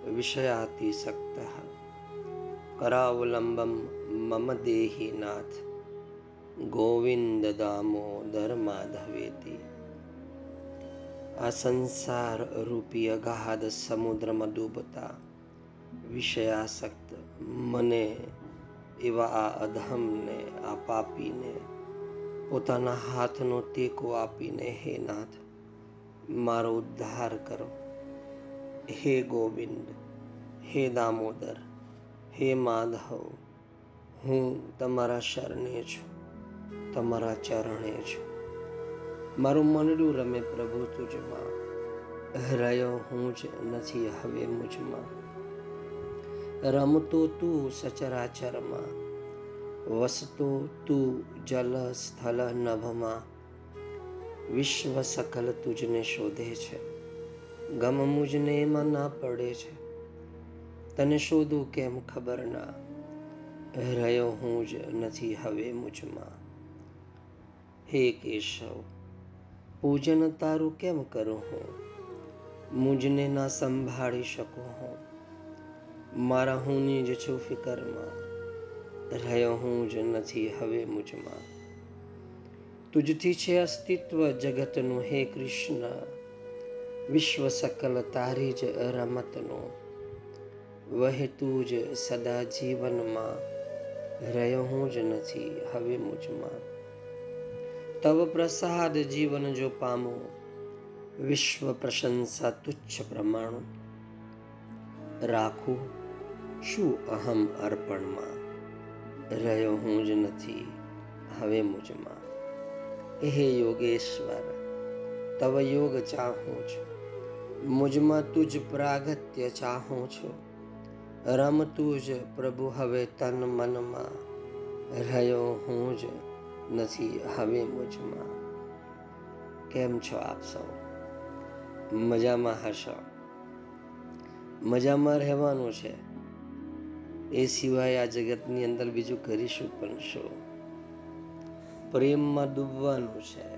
વિષયાતિસક્ત કરાવલંબમ મમ દેહી નાથ ગોવિંદ દામોદર માધવેતી આ સંસાર રૂપી અગાધ સમુદ્રમાં ડૂબતા વિષયાસક્ત મને એવા આ અધમને આ પાપીને પોતાના હાથનો ટેકો આપીને હે નાથ મારો ઉદ્ધાર કરો હે ગોવિંદ, હે દામોદર, હે માધવ, હું તમારા શરણે છું, તમારા ચરણે છું. મારું મનડું રમે પ્રભુ તુજમાં, રહ્યો હું જ નથી હવે મુજમાં. રમતો તું સચરાચરમાં, વસતો તું જલ સ્થલ નભમાં. વિશ્વ સકલ તુજને શોધે છે. ગમ મુજને એમાં ના પડે છે. તને શોધું કેમ ખબર ના? રહ્યો હું જ નથી હવે મુજમાં. હે કેશવ, પૂજન તારું કેમ કરું હું? મુજને ના સંભાળી શકું હું. મારા હુંની જ છું ફિકરમાં. રહ્યો હું જ નથી હવે મુજમાં. તુજથી છે અસ્તિત્વ જગતનું, હે કૃષ્ણ. વિશ્વ સકલ તારી જ રમતનું વહેતું જ સદા જીવનમાં રહ્યો જ નથી હવે મુજમાં. તવ પ્રસાદ જીવન જો પામો, વિશ્વ પ્રશંસા તુચ્છ પ્રમાણું. રાખું શું અહમ અર્પણમાં, રહ્યો હું જ નથી હવે મુજમાં. હે યોગેશ્વર, તવ યોગ ચાહું છું. મુજમાં તુજ પ્રાગત્ય ચાહું છું. રમતું જ પ્રભુ હવે તન મનમાં. રહ્યો હું જ નથી હવે મુજમાં. કેમ છો આપ સૌ? મજામાં હશો? મજામાં રહેવાનું છે. એ સિવાય આ જગતની અંદર બીજું કરીશું પણ શું? પ્રેમમાં ડૂબવાનું છે,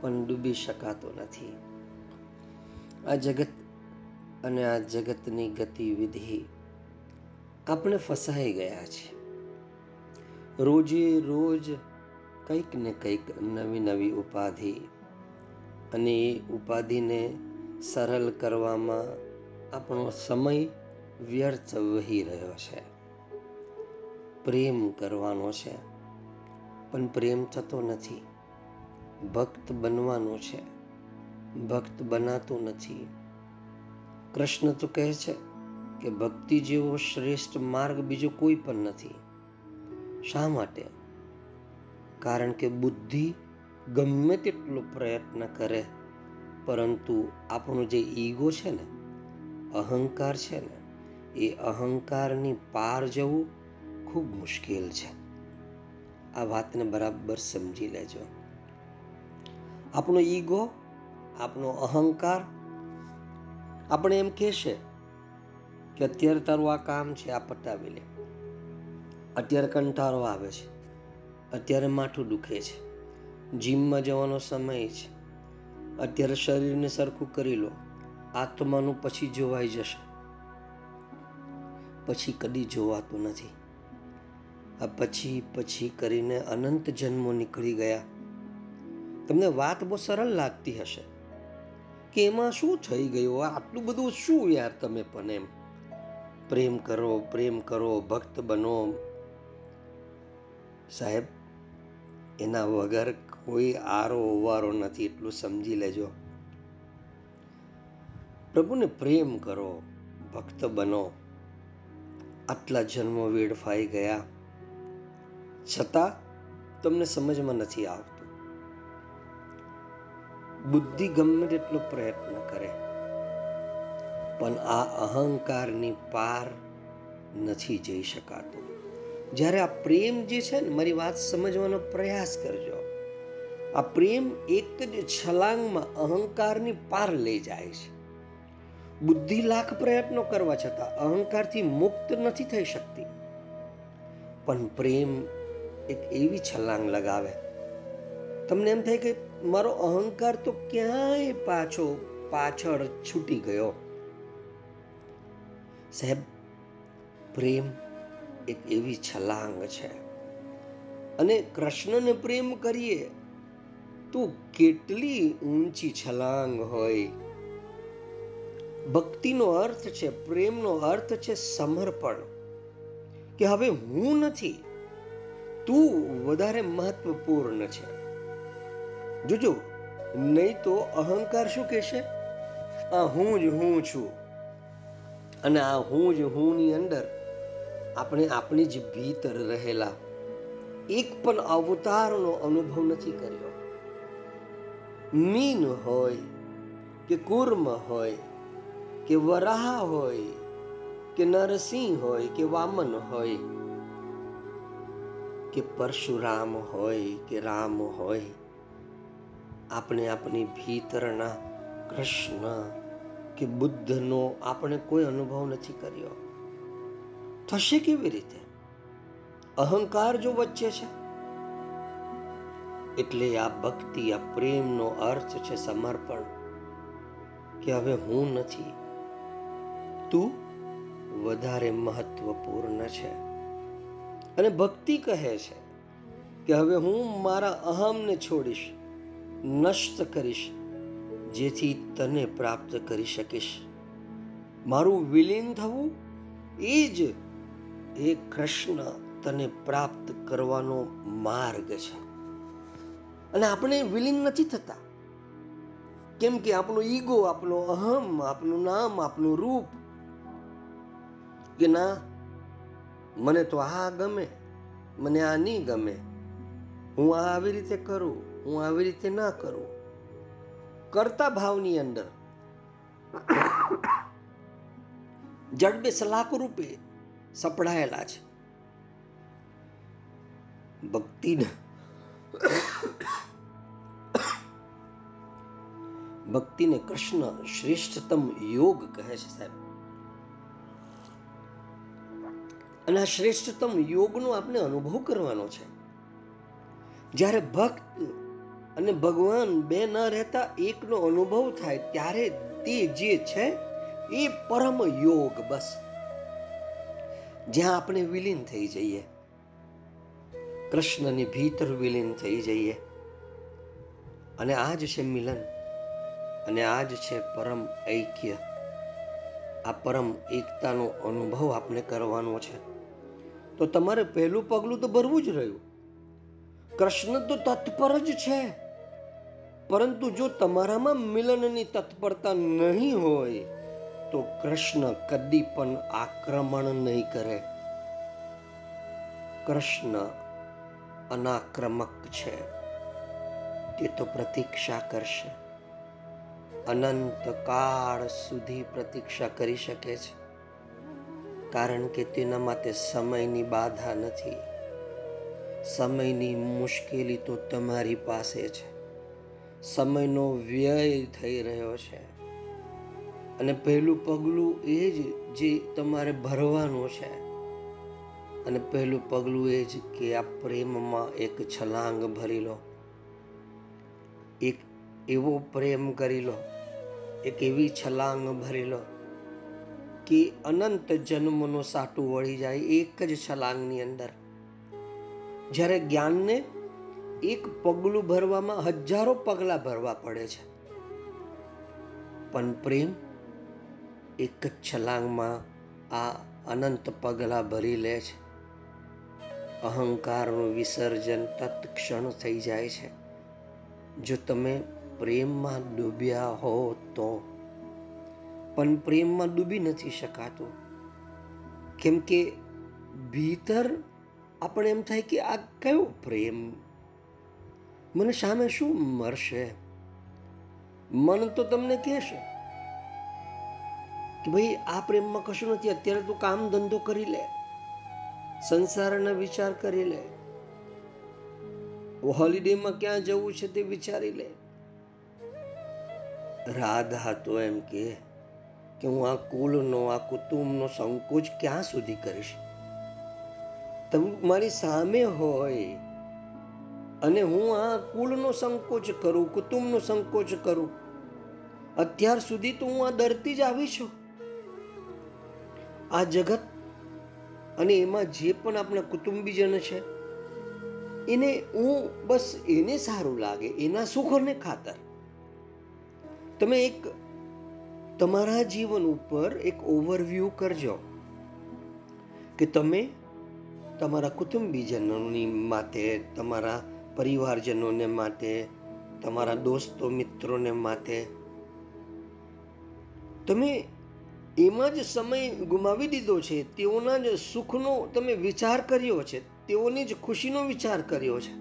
પણ ડૂબી શકાતો નથી. આ જગત અને આ જગતની ગતિવિધિ આપણે ફસાઈ ગયા છે. રોજે રોજ કંઈક ને કંઈક નવી નવી ઉપાધિ અને એ ઉપાધિને સરળ કરવામાં આપણો સમય વ્યર્થ વહી રહ્યો છે. પ્રેમ કરવાનો છે, પણ પ્રેમ થતો નથી. ભક્ત બનવાનું છે. ભક્ત બનાતું નથી. કૃષ્ણ તો કહે છે કે ભક્તિ જેવો શ્રેષ્ઠ માર્ગ બીજો કોઈ પણ નથી. શા માટે? કારણ કે બુદ્ધિ ગમે તેટલો પ્રયત્ન કરે, પરંતુ આપણો જે ઈગો છે ને, અહંકાર છે ને, એ અહંકારની પાર જવું ખૂબ મુશ્કેલ છે. આ વાતને બરાબર સમજી લેજો. આપણો ઈગો આપણો અહંકાર? આપણે એમ કહેશે કે અત્યારે તારું આ કામ છે, આ પટાવી લે. અત્યારે કંટાળો આવે છે. અત્યારે માથું દુખે છે. જીમમાં જવાનો સમય છે. અત્યારે શરીરને સરખું કરી લો. આત્માનું પછી જોવાઈ જશે. પછી કદી જોવાતું નથી. આ પછી પછી કરીને અનંત જન્મો નીકળી ગયા. તમને વાત બહુ સરળ લાગતી હશે. કે એમાં શું થઈ ગયું? આટલું બધું શું યાર તમે પણ એમ? પ્રેમ કરો પ્રેમ કરો, ભક્ત બનો. સાહેબ, એના વગર કોઈ આરો ઓવારો નથી, એટલું સમજી લેજો. પ્રભુને પ્રેમ કરો, ભક્ત બનો. આટલા જન્મો વેડફાઈ ગયા. છતાં તમને સમજમાં નથી આવતું. બુદ્ધિ ગમે તેટલો પ્રયત્ન કરે, પણ આ અહંકારની પાર નથી જઈ શકાતું. જ્યારે આ પ્રેમ જે છે ને, મારી વાત સમજવાનો પ્રયાસ કરજો. આ પ્રેમ એક જ છલાંગમાં અહંકારની પાર લઈ જાય છે. બુદ્ધિ લાખ પ્રયત્નો કરવા છતાં અહંકારથી મુક્ત નથી થઈ શકતી. પણ પ્રેમ એક એવી છલાંગ લગાવે. તમને એમ થાય કે મારો અહંકાર તો ક્યાંય પાછો પાછળ છૂટી ગયો. સાહેબ, પ્રેમ એક એવી છલાંગ છે. અને કૃષ્ણને પ્રેમ કરીએ તો કેટલી ઊંચી છલાંગ હોય. ભક્તિનો અર્થ છે, પ્રેમનો અર્થ છે સમર્પણ. કે હવે હું નથી, તું વધારે મહત્વપૂર્ણ છે. જોજો, નહીં તો અહંકાર શું કહેશે? આ હું જ હું છું. અને આ હું જ હું ની અંદર આપણે આપણી જ ભીતર રહેલા એક પણ અવતારનો અનુભવ નથી કર્યો. મીન હોય કે કુર્મ હોય કે વરાહ હોય કે નરસિંહ હોય કે વામન હોય કે પરશુરામ હોય કે રામ હોય આપણે આપણી ભીતરના કૃષ્ણ કે બુદ્ધનો આપણે કોઈ અનુભવ નથી કર્યો. થશે કેવી રીતે? અહંકાર જો વચ્ચે છે, એટલે આ ભક્તિ, આ પ્રેમનો અર્થ છે સમર્પણ, કે હવે હું નથી. તું વધારે મહત્વપૂર્ણ છે. અને ભક્તિ કહે છે કે હવે હું મારા અહમને છોડીશ. નષ્ટ કરીશ, જેથી તને પ્રાપ્ત કરી શકીશ. મારું વિલીન થવું એ જ એ કૃષ્ણ તને પ્રાપ્ત કરવાનો માર્ગ છે. અને આપણે વિલીન નથી થતા. કેમ કે આપણો ઈગો, આપણો અહમ, આપણું નામ, આપણું રૂપ, કે ના, મને તો આ ગમે, મને આ નહીં ગમે. હું આ આવી રીતે કરું. હું આવી રીતે ના કરું. કરતા ભાવની અંદર જડબે સલાક રૂપે સપડાયેલા છે. ભક્તિના ભક્તિને કૃષ્ણ શ્રેષ્ઠતમ યોગ કહે છે સાહેબ. અને આ શ્રેષ્ઠતમ યોગનો આપણે અનુભવ કરવાનો છે. જ્યારે ભક્ત અને ભગવાન બે ન રહેતા એકનો અનુભવ થાય ત્યારે તે જે છે, એ પરમ યોગ બસ. જ્યાં આપણે વિલીન થઈ જઈએ, કૃષ્ણની ભીતર વિલીન થઈ જઈએ, અને આ જ છે મિલન, અને આ જ છે પરમ ઐક્ય. આ પરમ એકતાનો અનુભવ આપણે કરવાનો છે. તો તમારે પહેલું પગલું તો ભરવું જ રહ્યું. કૃષ્ણ તો તત્પર જ છે. પરંતુ જો તમારામાં મિલનની તત્પરતા નહીં હોય, તો કૃષ્ણ કદી પણ આક્રમણ નહીં કરે. કૃષ્ણ અનાક્રમક છે. તે તો પ્રતીક્ષા કરશે. અનંત કાળ સુધી પ્રતીક્ષા કરી શકે છે. કારણ કે તેના માટે સમયની બાધા નથી. સમયની મુશ્કેલી તો તમારી પાસે છે. સમયનો વ્યય થઈ રહ્યો છે. અને પહેલું પગલું એ જ જે તમારે ભરવાનું છે. અને પહેલું પગલું એ જ કે આ પ્રેમમાં એક છલાંગ ભરી લો. એક એવો પ્રેમ કરી લો. એક એવી છલાંગ ભરી લો કે અનંત જન્મનો સાટું વળી જાય એક જ છલાંગની અંદર. જ્યારે જ્ઞાનને એક પગલું ભરવામાં હજારો પગલા ભરવા પડે છે. પણ પ્રેમ એક જ છલાંગમાં આ અનંત પગલા ભરી લે છે. અહંકારનું વિસર્જન તત્ક્ષણ થઈ જાય છે. જો તમે પ્રેમમાં ડૂબ્યા હો તો. પણ પ્રેમમાં ડૂબી નથી શકાતું. કેમ કે ભીતર આપણે એમ થાય કે આ કયો પ્રેમ મને સામે શું મળશે મન તો તમને કહેશે કે ભાઈ, આ પ્રેમમાં કશું નથી, અત્યારે તું કામ ધંધો કરી લે, સંસારના વિચાર કરી લે હોલિડેમાં ક્યાં જવું છે તે વિચારી લે. રાધા તો એમ કે હું આ કુલનો, આ કુટુંબનો સંકોચ ક્યાં સુધી કરીશ? તમે મારી સામે હોય અને હું આ કુલનો સંકોચ કરું, કુટુંબનો સંકોચ કરું. અત્યાર સુધી તો હું આ ડરતી જ આવી છું. આ જગત અને એમાં જે પણ આપણા કુટુંબીજન છે, એને હું બસ એને સારું લાગે, એના સુખને ખાતર. તમે એક તમારા જીવન ઉપર એક ઓવરવ્યૂ કરજો કે તમે તમારા કુટુંબીજનોની માટે તમારા પરિવારજનોને માટે, તમારા દોસ્તો મિત્રોને માટે. તમે એમાં જ સમય ગુમાવી દીધો છે, તેઓના જ સુખનો તમે વિચાર કર્યો છે, તેઓની જ ખુશીનો વિચાર કર્યો છે.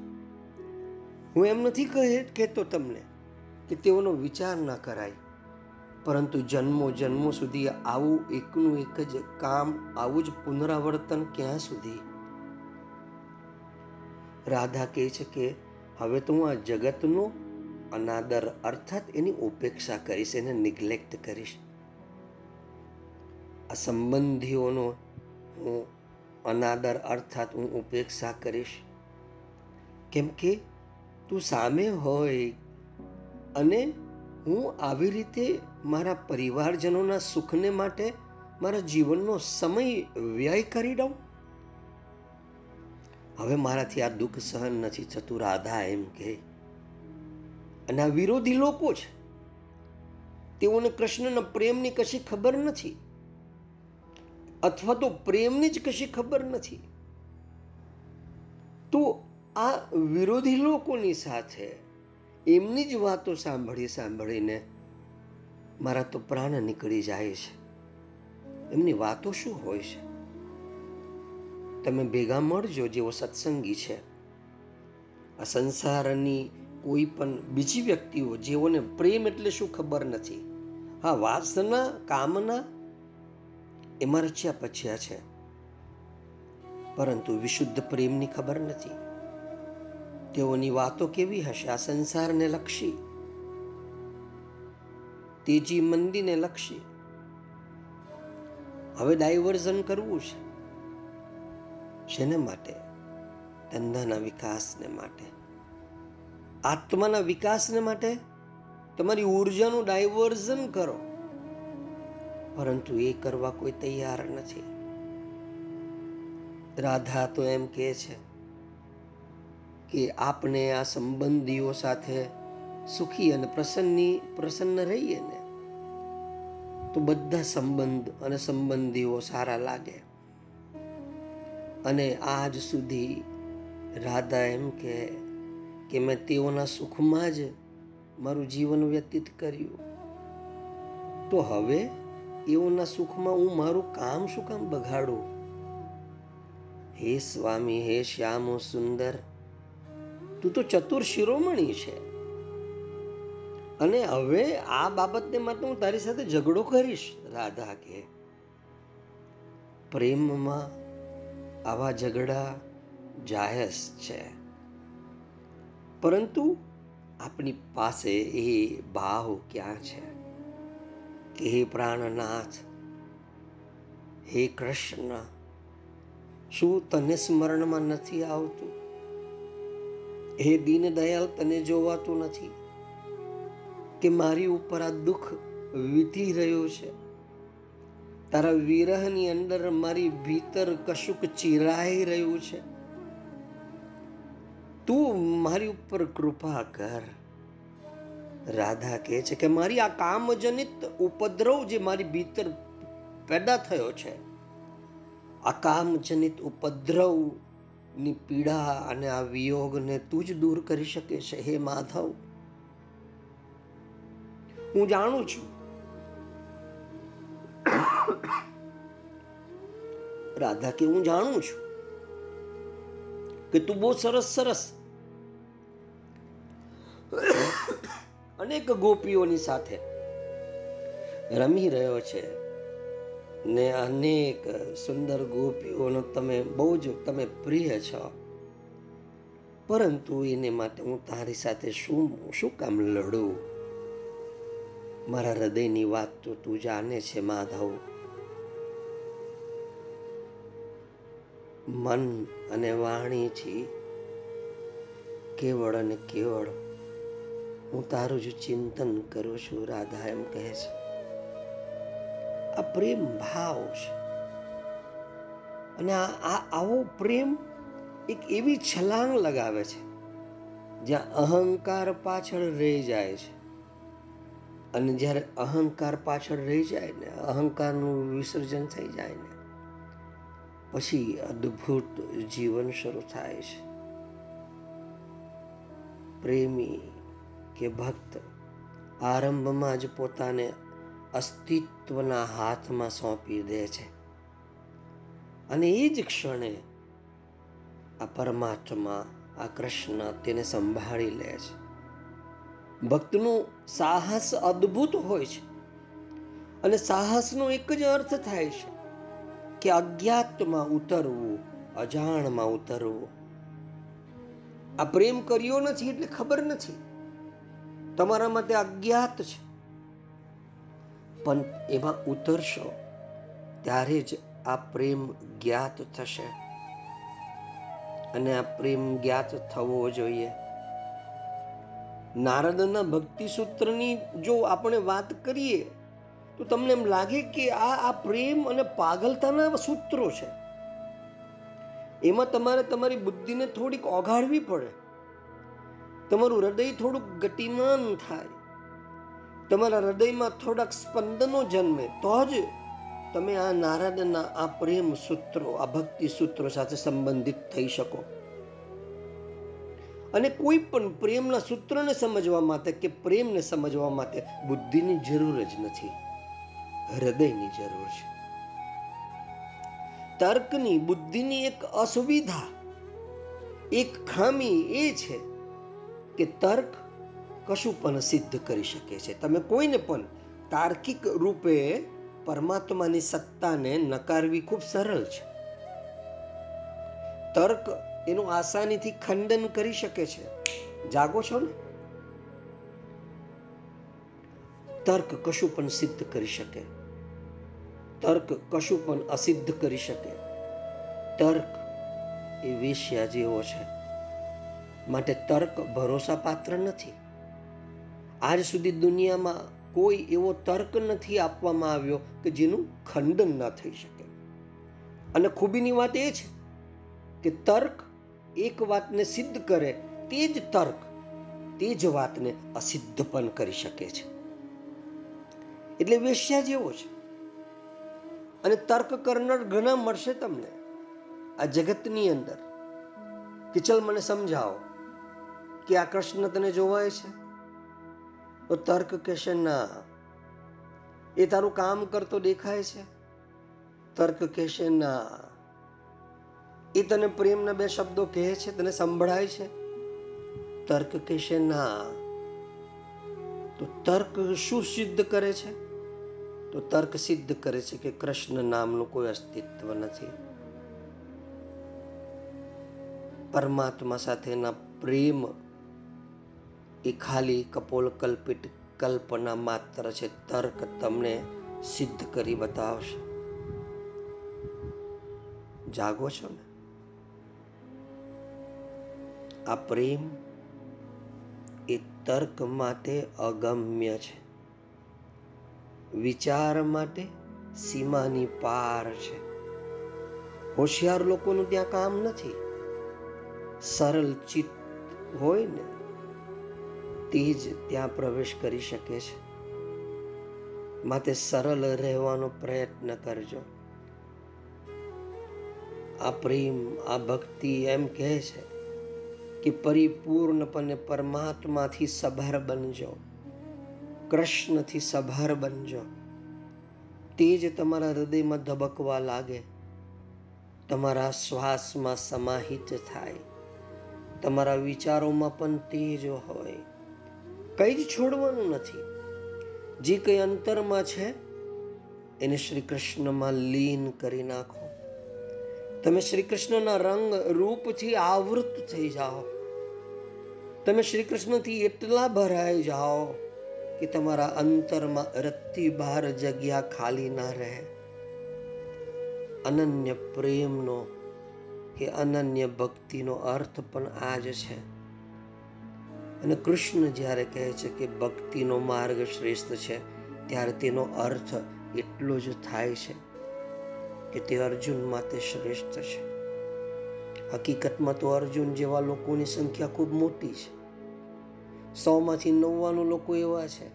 હું એમ નથી કહે, કહેતો તમને કે તેઓનો વિચાર ના કરાય. પરંતુ જન્મો જન્મો સુધી આવું એકનું એક જ કામ, આવું જ પુનરાવર્તન ક્યાં સુધી? રાધા કહે છે કે, હવે તો હું આ જગતનો અનાદર અર્થાત એની ઉપેક્ષા કરીશ, એને નિગ્લેક્ટ કરીશ. આ સંબંધીઓનો હું અનાદર અર્થાત હું ઉપેક્ષા કરીશ. કેમ કે તું સામે હોય અને હું આવી રીતે મારા પરિવારજનોના સુખને માટે મારા જીવનનો સમય વ્યય કરી દઉં હવે મારાથી આ દુઃખ સહન નથી થતું, રાધા એમ કે અને આ વિરોધી લોકો છે. તેઓને કૃષ્ણના પ્રેમની કશી ખબર નથી. અથવા તો પ્રેમની જ કશી ખબર નથી. તો આ વિરોધી લોકોની સાથે એમની જ વાતો સાંભળી સાંભળીને મારા તો પ્રાણ નીકળી જાય છે. એમની વાતો શું હોય છે? તમે ભેગા મળજો જેવો સત્સંગી છે. આ સંસારની કોઈ પણ બીજી વ્યક્તિઓ જેઓને પ્રેમ એટલે શું ખબર નથી. હા, વાસના, કામના એમાં રચ્યા પચ્યા છે. પરંતુ વિશુદ્ધ પ્રેમની ખબર નથી. તેઓની વાતો કેવી હશે? આ સંસારને લક્ષી. તેજી મંદીને લક્ષી. હવે ડાયવર્ઝન કરવું છે. શેને માટે? ધંધાના વિકાસને માટે. આત્માના વિકાસને માટે? તમારી ઉર્જાનું ડાયવર્ઝન કરો. પરંતુ એ કરવા કોઈ તૈયાર નથી. રાધા તો એમ કહે છે કે આપણે આ સંબંધીઓ સાથે સુખી અને પ્રસન્ની, પ્રસન્ન રહીએ ને, તો બધા સંબંધ અને સંબંધીઓ સારા લાગે. અને આજ સુધી રાધા એમ કે કે મેં તેઓના સુખમાં જ મારું જીવન વ્યતીત કર્યું. તો હવે એઓના સુખમાં હું મારું કામ શું કામ બગાડું? હે સ્વામી, હે શ્યામો સુંદર, તું તો ચતુર શિરોમણી છે. અને હવે આ બાબતને માટે હું તારી સાથે ઝઘડો કરીશ, રાધા કે પ્રેમમાં આવા ઝઘડા જાયસ છે. પરંતુ આપણી પાસે એ ભાવ ક્યાં છે? કે હે પ્રાણનાથ, હે કૃષ્ણ, શું તને સ્મરણમાં નથી આવતું? હે દીનદયાલ તને જોવાતું નથી? કે મારી ઉપર આ દુઃખ વીતી રહ્યું છે? તારા વિરહની અંદર મારી ભીતર કશુંક ચિરાઈ રહ્યું છે. તું મારી ઉપર કૃપા કર. રાધા કહે છે કે મારી આ કામજનિત ઉપદ્રવ જે મારી ભીતર પેદા થયો છે, આ કામજનિત ઉપદ્રવની પીડા અને આ વિયોગને તું જ દૂર કરી શકે છે, હે માધવ. હું જાણું છું રાધા કે હું જાણું છું કે તું બહુ સરસ સરસ અનેક ગોપીઓની સાથે રમી રહ્યો છે ને અનેક સુંદર ગોપીઓનો તમે બહુ જ તમે પ્રિય છો. પરંતુ એને માટે હું તારી સાથે શું શું કામ લડું? મારા હૃદયની વાત તો તું જાણે છે, માધવ. મન અને વાણીથી કેવળ અને કેવળ હું તારું જ ચિંતન કરું છું, રાધા એમ કહે છે. આ પ્રેમ ભાવ છે. અને આ આવો પ્રેમ એક એવી છલાંગ લગાવે છે, જ્યાં અહંકાર પાછળ રહી જાય છે. અને જ્યારે અહંકાર પાછળ રહી જાય ને, અહંકારનું વિસર્જન થઈ જાય ને પછી અદ્ભુત જીવન શરૂ થાય છે. પ્રેમી કે ભક્ત આરંભમાં જ પોતાને અસ્તિત્વના હાથમાં સોંપી દે છે. અને એ જ ક્ષણે આ પરમાત્મા, આ કૃષ્ણ તેને સંભાળી લે છે. ભક્તનું સાહસ અદ્ભુત હોય છે અને સાહસનો એક જ અર્થ થાય છે. કે અજ્ઞાતમાં ઉતરવું, અજાણમાં ઉતરવું. આ પ્રેમ કર્યો નથી એટલે ખબર નથી. તમારા માટે અજ્ઞાત છે. પણ એમાં ઉતરશો, ત્યારે જ આ પ્રેમ જ્ઞાત થશે. અને આ પ્રેમ જ્ઞાત થવો જોઈએ. નારદના ભક્તિ સૂત્રની જો આપણે વાત કરીએ તો તમને એમ લાગે કે આ આ પ્રેમ અને પાગલતાના સૂત્રો છે. એમાં તમારે તમારી બુદ્ધિને થોડીક ઓગાળવી પડે. તમારું હૃદય થોડુંક ગતિમાન થાય. તમારા હૃદયમાં થોડાક સ્પંદનો જન્મે, તો જ તમે આ નારાદના આ પ્રેમ સૂત્રો, આ ભક્તિ સૂત્રો સાથે સંબંધિત થઈ શકો. અને કોઈ પણ પ્રેમના સૂત્રને સમજવા માટે કે પ્રેમને સમજવા માટે બુદ્ધિની જરૂર જ નથી. હૃદયની જરૂર છે. તર્કની બુદ્ધિની એક અસુવિધા, એક ખામી એ છે કે તર્ક કશું પણ સિદ્ધ કરી શકે છે. તમે કોઈને પણ તાર્કિક રૂપે પરમાત્માની સત્તાને નકારવી ખૂબ સરળ છે. તર્ક એનું આસાનીથી ખંડન કરી શકે છે. જાગો છો ને? તર્ક કશું પણ સિદ્ધ કરી શકે તર્ક કશું પણ અસિદ્ધ કરી શકે. તર્ક એ વેશ્યા જેવો છે. માટે તર્ક ભરોસાપાત્ર નથી. આજ સુધી દુનિયામાં કોઈ એવો તર્ક નથી આપવામાં આવ્યો કે જેનું ખંડન ન થઈ શકે. અને ખૂબીની વાત એ છે કે તર્ક એક વાતને સિદ્ધ કરે તે જ તર્ક તે જ વાતને અસિદ્ધ પણ કરી શકે છે. એટલે વેશ્યા જેવો છે. અને તર્ક કરનાર ઘણા મળશે તમને આ જગતની અંદર. કે ચલ મને સમજાવો કે આ કૃષ્ણ તને જોવાય છે? તો તર્ક કહેશે, ના. એ તારું કામ કરતો દેખાય છે? તર્ક કહેશે, ના. એ તને પ્રેમના બે શબ્દો કહે છે? તને સંભળાય છે? તર્ક કહેશે, ના. તો તર્ક શું સિદ્ધ કરે છે? તો તર્ક સિદ્ધ કરે છે કે કૃષ્ણ નામનું કોઈ અસ્તિત્વ નથી. પરમાત્મા સાથેના પ્રેમ એ ખાલી કપોલ કલ્પિત કલ્પના માત્ર છે. તર્ક તમને સિદ્ધ કરી બતાવશે. જાગો છો ને? આ પ્રેમ એ તર્ક માટે અગમ્ય છે. વિચાર માટે સીમાની પાર છે. હોશિયાર લોકોનું ત્યાં કામ નથી. સરળ ચિત્ત હોય ને તે જ ત્યાં પ્રવેશ કરી શકે છે. માટે સરળ રહેવાનો પ્રયત્ન કરજો. આ પ્રેમ, આ ભક્તિ એમ કહે છે કે પરિપૂર્ણપણે પરમાત્માથી સભર બનજો. કૃષ્ણથી સભાર બનજો. તે જ તમારા હૃદયમાં ધબકવા લાગે. તમારા શ્વાસમાં સમાહિત થાય. તમારા વિચારોમાં પણ તેજ હોય. કંઈ જ છોડવાનું નથી. જે કંઈ અંતરમાં છે, એને શ્રી કૃષ્ણમાં લીન કરી નાખો. તમે શ્રી કૃષ્ણના રંગ રૂપથી આવૃત થઈ જાઓ. તમે શ્રી કૃષ્ણથી એટલા ભરાઈ જાઓ. કે તમારા અંતરમાં રત્તી બહાર જગ્યા ખાલી ના રહે. અનન્ય પ્રેમનો કે અનન્ય ભક્તિનો અર્થ પણ આ જ છે. અને કૃષ્ણ જ્યારે કહે છે કે ભક્તિનો માર્ગ શ્રેષ્ઠ છે, ત્યારે તેનો અર્થ એટલો જ થાય છે કે તે અર્જુન માટે શ્રેષ્ઠ છે. હકીકતમાં તો અર્જુન જેવા લોકોની સંખ્યા ખૂબ મોટી છે. સો માંથી નવ્વાણું લોકો એવા છે,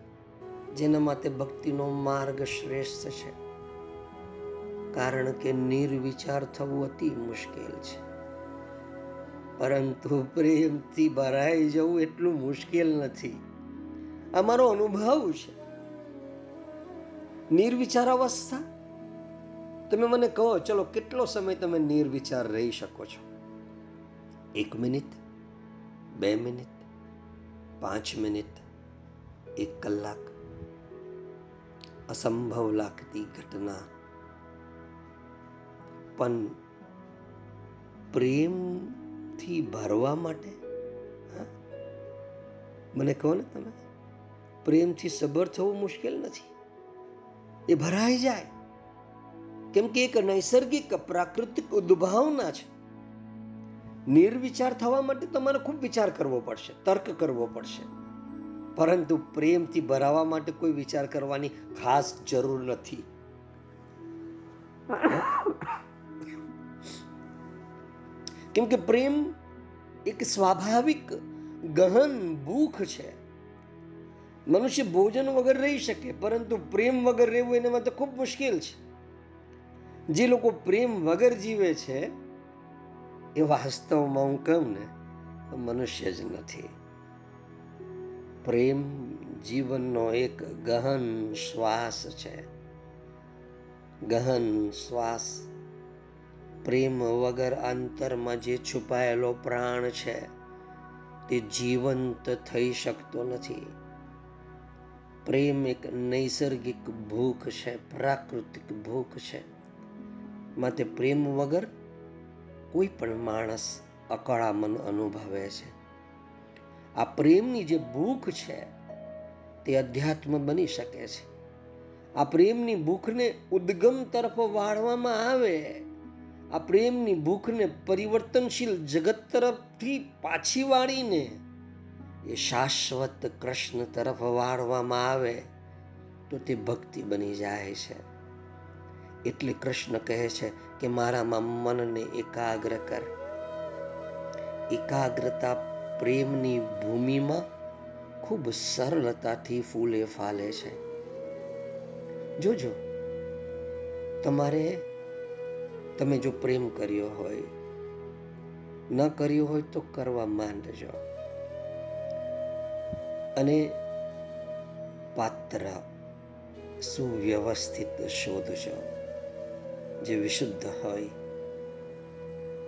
જેના માટે ભક્તિનો માર્ગ શ્રેષ્ઠ છે. કારણ કે નિર્વિચાર થવું અતિ મુશ્કેલ છે. પરંતુ પ્રેમથી ભરાઈ જવું એટલું મુશ્કેલ નથી. આ મારો અનુભવ છે. નિર્વિચાર અવસ્થા? તમે મને કહો, ચલો, કેટલો સમય તમે નિર્વિચાર રહી શકો છો? એક મિનિટ? બે મિનિટ? પાંચ મિનિટ એક કલાક અસંભવ લાગતી ઘટના પણ પ્રેમથી ભરવા માટે મને કહો ને તમે પ્રેમથી સબર થવું મુશ્કેલ નથી એ ભરાઈ જાય કેમ કે એક નૈસર્ગિક પ્રાકૃતિક ઉદ્ભાવના છે નિર્વિચાર થવા માટે તમારે ખૂબ વિચાર કરવો પડશે, તર્ક કરવો પડશે. પરંતુ પ્રેમથી ભરાવા માટે કોઈ વિચાર કરવાની ખાસ જરૂર નથી. કેમ કે પ્રેમ એક સ્વાભાવિક, ગહન ભૂખ છે. મનુષ્ય ભોજન વગર રહી શકે, પરંતુ પ્રેમ વગર રહેવું એના માટે ખૂબ મુશ્કેલ છે. જે લોકો પ્રેમ વગર જીવે છે એ વાસ્તવમાં હું કહું ને મનુષ્ય જ નથી. પ્રેમ જીવનનો એક ગહન શ્વાસ છે. ગહન શ્વાસ પ્રેમ વગર અંતરમાં જે છુપાયેલો પ્રાણ છે, તે જીવંત થઈ શકતો નથી. પ્રેમ એક નૈસર્ગિક ભૂખ છે, પ્રાકૃતિક ભૂખ છે. માટે પ્રેમ વગર કોઈ પણ માણસ અકળામન અનુભવે છે. આ પ્રેમની જે ભૂખ છે, તે અધ્યાત્મ બની શકે છે. આ પ્રેમની ભૂખને ઉદ્ગમ તરફ વાળવામાં આવે, આ પ્રેમની ભૂખને પરિવર્તનશીલ જગત તરફથી પાછી વાળીને એ શાશ્વત કૃષ્ણ તરફ વાળવામાં આવે, તો તે ભક્તિ બની જાય છે. એટલે કૃષ્ણ કહે છે કે મારામાં મનને એકાગ્ર કર. એકાગ્રતા પ્રેમની ભૂમિમાં ખૂબ સરળતાથી ફૂલે ફાલે છે. જોજો, તમારે, તમે જો પ્રેમ કર્યો હોય, ન કર્યો હોય તો કરવા માંડજો. અને પાત્ર સુવ્યવસ્થિત શોધજો. જે વિશુદ્ધ હોય.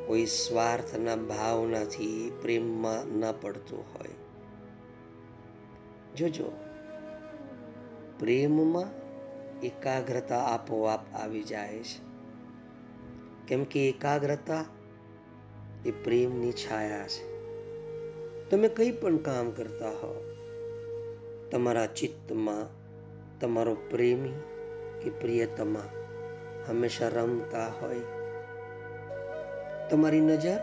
કોઈ સ્વાર્થના ભાવનાથી પ્રેમમાં ન પડતું હોય. જોજો, પ્રેમમાં એકાગ્રતા આપોઆપ આવી જાય છે. કેમ કે એકાગ્રતા એ પ્રેમની છાયા છે. તમે કંઈ પણ કામ કરતા હો, તમારા ચિત્તમાં તમારો પ્રેમી કે પ્રિયતમા હંમેશા રમતા હોય. તમારી નજર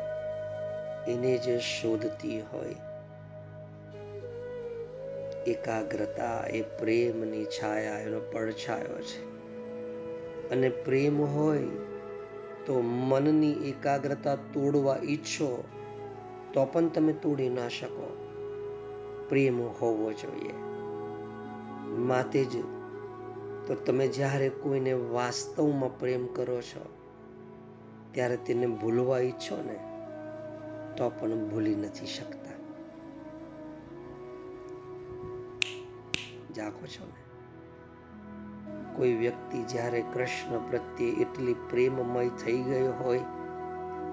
એને જ શોધતી હોય. એકાગ્રતા એ પ્રેમની છાયા એનો પડછાયો છે. અને પ્રેમ હોય તો મનની એકાગ્રતા તોડવા ઈચ્છો તો પણ તમે તોડી ના શકો. પ્રેમ હોવો જોઈએ. માતે જ તો તમે જ્યારે કોઈને વાસ્તવમાં પ્રેમ કરો છો, ત્યારે તેને ભૂલવા ઈચ્છો ને, તો પણ ભૂલી નથી શકતા. જાગો છો ને? કોઈ વ્યક્તિ જ્યારે કૃષ્ણ પ્રત્યે એટલી પ્રેમમય થઈ ગયો હોય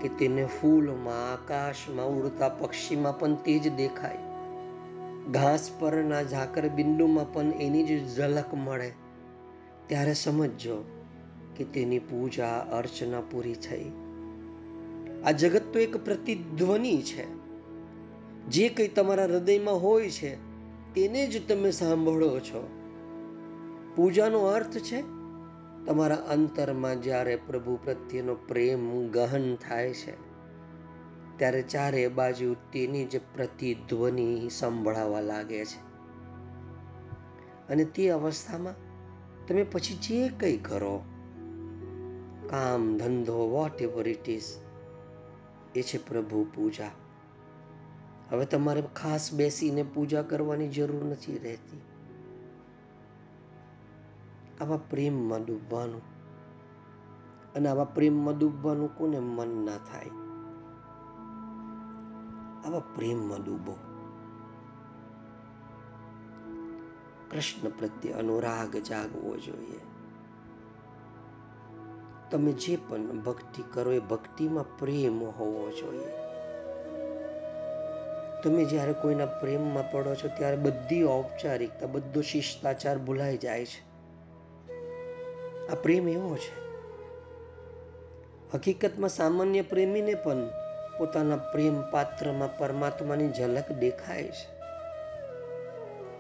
કે તેને ફૂલમાં, આકાશમાં, ઉડતા પક્ષીમાં પણ તે જ દેખાય. ઘાસ પરના ઝાકર બિંદુમાં પણ એની જ ઝલક મળે. ત્યારે સમજજો કે તેની પૂજા અર્ચના પૂરી થઈ. આ જગત તો એક પ્રતિધ્વનિ છે. જે કંઈ તમારા હૃદયમાં હોય છે, તેને જ તમે સાંભળો છો. પૂજાનો અર્થ છે, તમારા અંતરમાં જ્યારે પ્રભુ પ્રત્યેનો પ્રેમ ગહન થાય છે, ત્યારે ચારે બાજુ તેની જ પ્રતિધ્વનિ સંભળાવા લાગે છે. અને તે અવસ્થામાં તમે પછી જે કંઈ કરો, કામ, ધંધો વોટ એવર ઇટ ઇઝ એ છે પ્રભુ પૂજા. હવે તમારે ખાસ બેસીને પૂજા કરવાની જરૂર નથી રહેતી. આવા પ્રેમમાં ડૂબવાનું અને આવા પ્રેમમાં ડૂબવાનું કોને મન ના થાય? આવા પ્રેમમાં ડૂબો. કૃષ્ણ પ્રત્યે અનુરાગ જાગવો જોઈએ. તમે જે પણ ભક્તિ કરો એ ભક્તિમાં પ્રેમ હોવો જોઈએ. તમે જ્યારે કોઈના પ્રેમમાં પડો છો ત્યારે બધી ઔપચારિકતા, બધો શિષ્ટાચાર ભૂલાઈ જાય છે. આ પ્રેમ એવો છે. હકીકતમાં સામાન્ય પ્રેમીને પણ પોતાના પ્રેમ પાત્રમાં પરમાત્માની ઝલક દેખાય છે.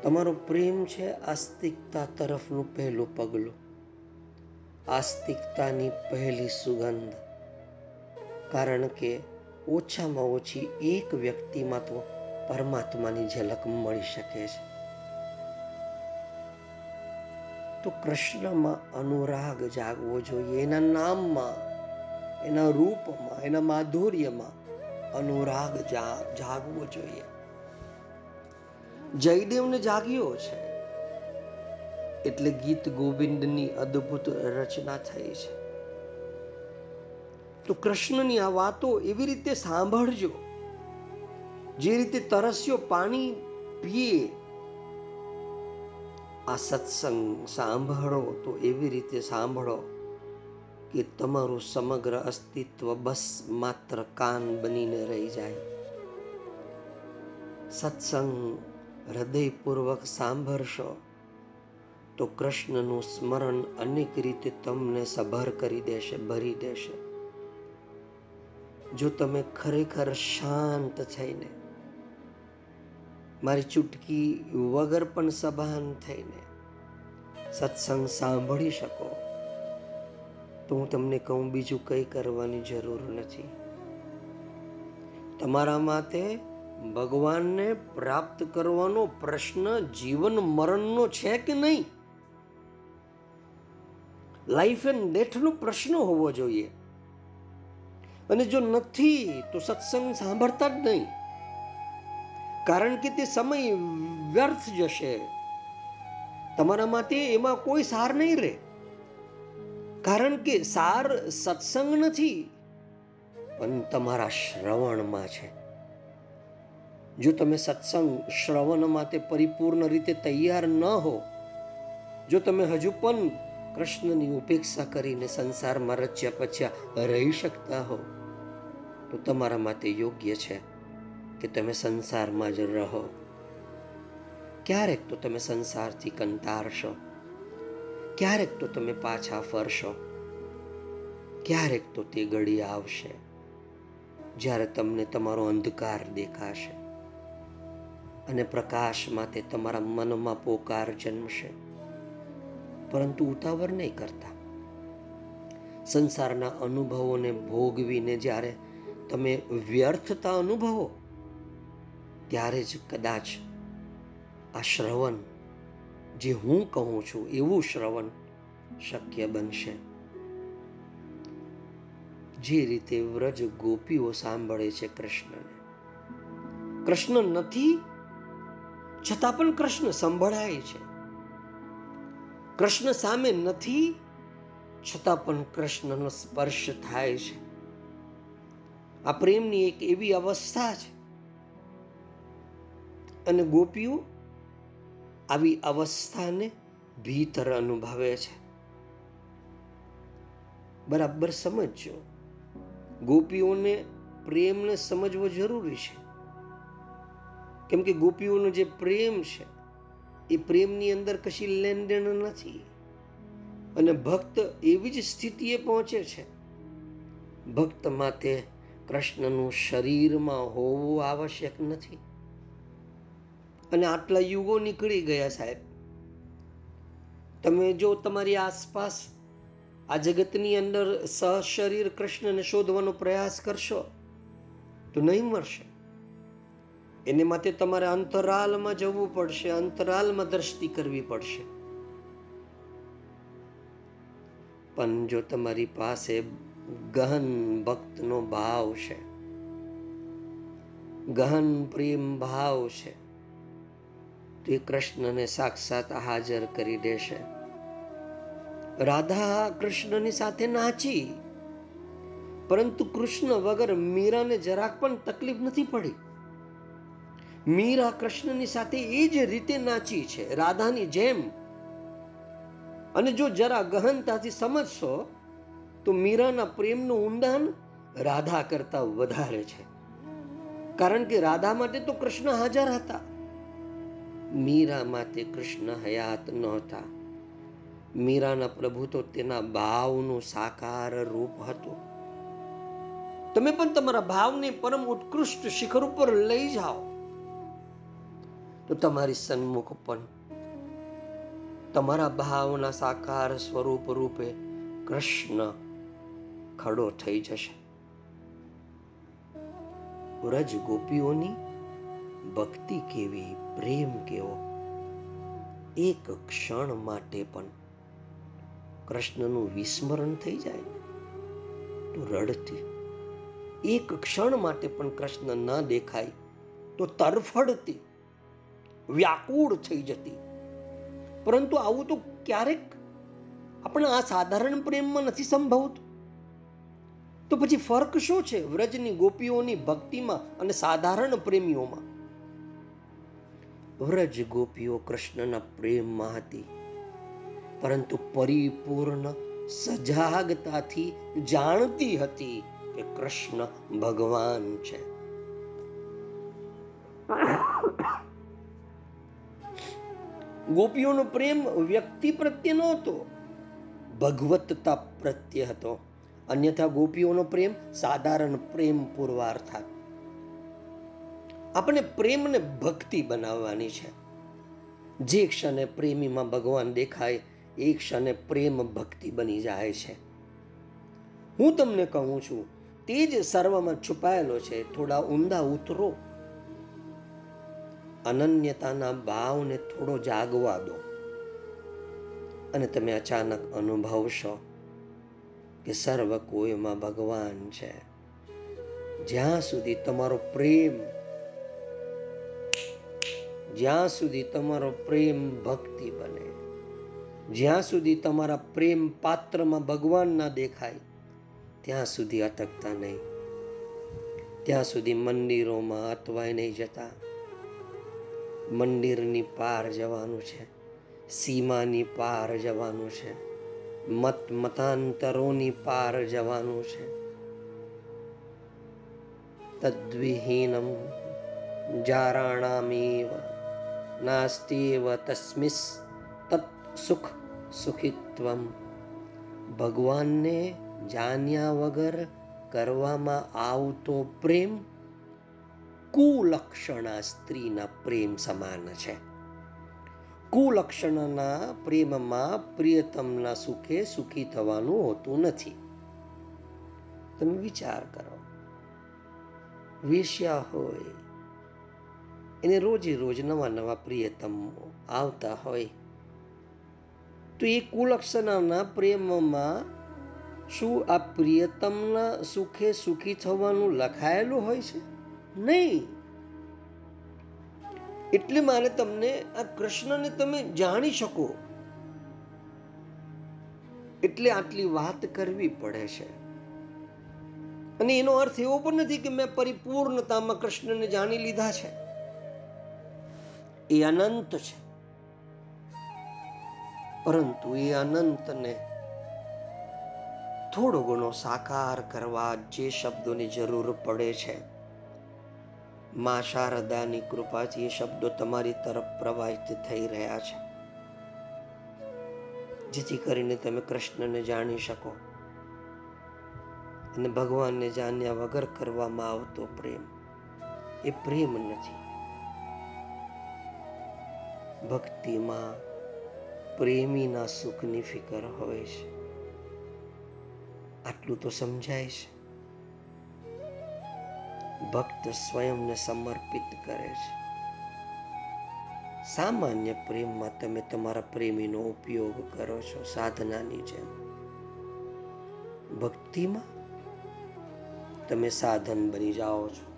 તમારો પ્રેમ છે આસ્તિકતા તરફનું પહેલું પગલું. આસ્તિકતાની પહેલી સુગંધ. કારણ કે ઓછામાં ઓછી એક વ્યક્તિમાં તો પરમાત્માની ઝલક મળી શકે છે. તો કૃષ્ણમાં અનુરાગ જાગવો જોઈએ. એના નામમાં, એના રૂપમાં, એના માધુર્યમાં અનુરાગ જાગવો જોઈએ. જયદેવને જાગ્યો છે. એટલે ગીત ગોવિંદની અદ્ભુત રચના થઈ છે. તો કૃષ્ણની આ વાતો એવી રીતે સાંભળજો. જે રીતે તરસ્યો પાણી પીએ. આ સત્સંગ સાંભળો તો એવી રીતે સાંભળો કે તમારું સમગ્ર અસ્તિત્વ બસ માત્ર કાન બનીને રહી જાય. સત્સંગ હૃદયપૂર્વક સાંભળશો, તો કૃષ્ણનું સ્મરણ અનેક રીતે તમને સભર કરી દેશે, ભરી દેશે. જો તમે ખરેખર શાંત થઈને, મારી ચૂટકી વગર પણ સભાન થઈને સત્સંગ સાંભળી શકો, તો હું તમને કહું, બીજું કંઈ કરવાની જરૂર નથી. તમારા માટે ભગવાનને પ્રાપ્ત કરવાનો પ્રશ્ન જીવન મરણનો છે કે નહીં? લાઈફ એન્ડ ડેથનો પ્રશ્ન હોવો જોઈએ. અને જો નથી, તો સત્સંગ સાંભળતા જ નહીં. કારણ કે તે સમય વ્યર્થ જશે. તમારા માટે એમાં કોઈ સાર નહીં રહે. કારણ કે સાર સત્સંગ નથી, પણ તમારા શ્રવણમાં છે. જો તમે સત્સંગ શ્રવણ માટે પરિપૂર્ણ રીતે તૈયાર ન હો, જો તમે હજુ પણ કૃષ્ણની ઉપેક્ષા કરીને સંસારમાં રચ્યા પચ્યા રહી શકતા હો, તો તમારા માટે યોગ્ય છે કે તમે સંસારમાં જ રહો. ક્યારેક તો તમે સંસારથી કંટારશો ક્યારેક તો તમે પાછા ફરશો, ક્યારેક તો તે ઘડી આવશે, જ્યારે તમને તમારો અંધકાર દેખાશે. અને પ્રકાશ માટે તમારા મનમાં પોકાર જન્મશે. પરંતુ ઉતાવળ નહીં કરતા. સંસારના અનુભવોને ભોગવીને જ્યારે તમે વ્યર્થતા અનુભવો, ત્યારે જ કદાચ આ શ્રવણ, જે હું કહું છું, એવું શ્રવણ શક્ય બનશે. જે રીતે વ્રજ ગોપીઓ સાંભળે છે કૃષ્ણને. કૃષ્ણ નથી છતાં પણ કૃષ્ણ સંભળાય છે. કૃષ્ણ સામે નથી, છતાં પણ કૃષ્ણનો સ્પર્શ થાય છે. આ પ્રેમની એક એવી અવસ્થા છે. અને ગોપીઓ આવી અવસ્થાને ભીતર અનુભવે છે. બરાબર સમજજો. ગોપીઓને પ્રેમને સમજવો જરૂરી છે. કેમ કે ગોપીઓનો જે પ્રેમ છે, એ પ્રેમની અંદર કશી લેનદેન નથી. અને ભક્ત એવી જ સ્થિતિએ પહોંચે છે. ભક્ત માટે કૃષ્ણનું શરીરમાં હોવું આવશ્યક નથી. અને આટલા યુગો નીકળી ગયા સાહેબ. તમે જો તમારી આસપાસ આ જગતની અંદર સહશરીર કૃષ્ણને શોધવાનો પ્રયાસ કરશો, તો નહીં મળશે એને માટે તમારે અંતરાલમાં જવું પડશે, અંતરાલમાં દ્રષ્ટિ કરવી પડશે. પણ જો તમારી પાસે ગહન ભક્તનો ભાવ છે, ગહન પ્રેમ ભાવ છે, તો એ કૃષ્ણને સાક્ષાત હાજર કરી દેશે. રાધા કૃષ્ણની સાથે નાચી, પરંતુ કૃષ્ણ વગર મીરાને જરાક પણ તકલીફ નથી પડી. મીરા કૃષ્ણની સાથે એ જ રીતે નાચી છે, રાધાની જેમ. અને જો જરા ગહનતાથી સમજશો, તો મીરાના પ્રેમનું ઊંડાણ રાધા કરતા વધારે છે. કારણ કે રાધા માટે તો કૃષ્ણ હાજર હતા. મીરા માટે કૃષ્ણ હયાત નહોતા. મીરાના પ્રભુ તો તેના ભાવનું સાકાર રૂપ હતું. તમે પણ તમારા ભાવને પરમ ઉત્કૃષ્ટ શિખર ઉપર લઈ જાઓ. તો તમારી સન્મુખ પણ. તમારા ભાવના સાકાર સ્વરૂપ રૂપે કૃષ્ણ ખડો થઈ જશે. વ્રજ ગોપીઓની ભક્તિ કેવી પ્રેમ કેવો. એક ક્ષણ માટે પણ કૃષ્ણનું વિસ્મરણ થઈ જાય તો રડતી. એક ક્ષણ માટે પણ કૃષ્ણ ન દેખાય તો તરફડતી. વ્યાકુળ થઈ જતી. પરંતુ આવું તો ક્યારેક આપણે આ સાધારણ પ્રેમમાં નથી સંભવતું. તો પછી ફર્ક શું છે વ્રજની ગોપીઓની ભક્તિમાં અને સાધારણ પ્રેમીઓમાં? વ્રજ ગોપીઓ કૃષ્ણના પ્રેમમાં હતી, પરંતુ પરિપૂર્ણ સજાગતાથી જાણતી હતી કે કૃષ્ણ ભગવાન છે. ગોપીઓનો પ્રેમ વ્યક્તિ પ્રત્યે નહોતો. ભગવતતા પ્રત્યે હતો. અન્યથા ગોપીઓનો પ્રેમ સાધારણ પ્રેમ પૂર્વાર્થાત આપણે પ્રેમને ભક્તિ બનાવવાની છે. જે ક્ષણે પ્રેમીમાં ભગવાન દેખાય, એ ક્ષણે પ્રેમ ભક્તિ બની જાય છે. હું તમને કહું છું, તે જ સર્વમાં છુપાયેલો છે. થોડા ઊંડા ઉતરો. અનન્યતાના ભાવને થોડો જાગવા દો. અને તમે અચાનક અનુભવશો કે સર્વ કોઈમાં ભગવાન છે. જ્યાં સુધી તમારો પ્રેમ, જ્યાં સુધી તમારો પ્રેમ ભક્તિ બને, જ્યાં સુધી તમારા પ્રેમ પાત્રમાં ભગવાન ના દેખાય, ત્યાં સુધી અટકતા નહીં. ત્યાં સુધી મંદિરોમાં અટવાય નહીં જતા. મંદિરની પાર જવાનું છે, સીમાની પાર જવાનું છે, મત મતાંતરોની પાર જવાનું છે. તદ્વિહીનમ જારાણામેવ નાસ્તિવ તસ્મિસ તત્ સુખ સુખિત્વમ. ભગવાનને જાણ્યા વગર કરવામાં આવતો પ્રેમ કુલક્ષણા સ્ત્રીના પ્રેમ સમાન છે. કુલક્ષણના પ્રેમમાં પ્રિયતમના સુખે સુખી થવાનું હોતું નથી. તમે વિચાર કરો. વેશ્યા હોય, એને રોજે રોજ નવા નવા પ્રિયતમ આવતા હોય. તો એ કુલક્ષણાના પ્રેમમાં શું આ પ્રિયતમના સુખે સુખી થવાનું લખાયેલું હોય છે? નહીં. એટલે મારે તમને આ કૃષ્ણને તમે જાણી શકો. એટલે આટલી વાત કરવી પડે છે. અને એનો અર્થ એવો પણ નથી કે મેં પરિપૂર્ણતામાં કૃષ્ણને જાણી લીધા છે. એ અનંત છે. પરંતુ એ અનંતને થોડો ઘણો સાકાર કરવા જે શબ્દોની જરૂર પડે છે. મા શારદાની કૃપાથી એ શબ્દો તમારી તરફ પ્રવાહિત થઈ રહ્યા છે. જેથી કરીને તમે કૃષ્ણને જાણી શકો અને ભગવાનને જાણ્યા વગર કરવામાં આવતો પ્રેમ એ પ્રેમ નથી. ભક્તિમાં પ્રેમીના સુખની ફિકર હોય છે. આટલું તો સમજાય છે. ભક્ત સ્વયંને સમર્પિત કરે છે. સામાન્ય પ્રેમમાં તમે તમારા પ્રેમીનો ઉપયોગ કરો છો સાધનાની જેમ. ભક્તિમાં તમે સાધન બની જાઓ છો.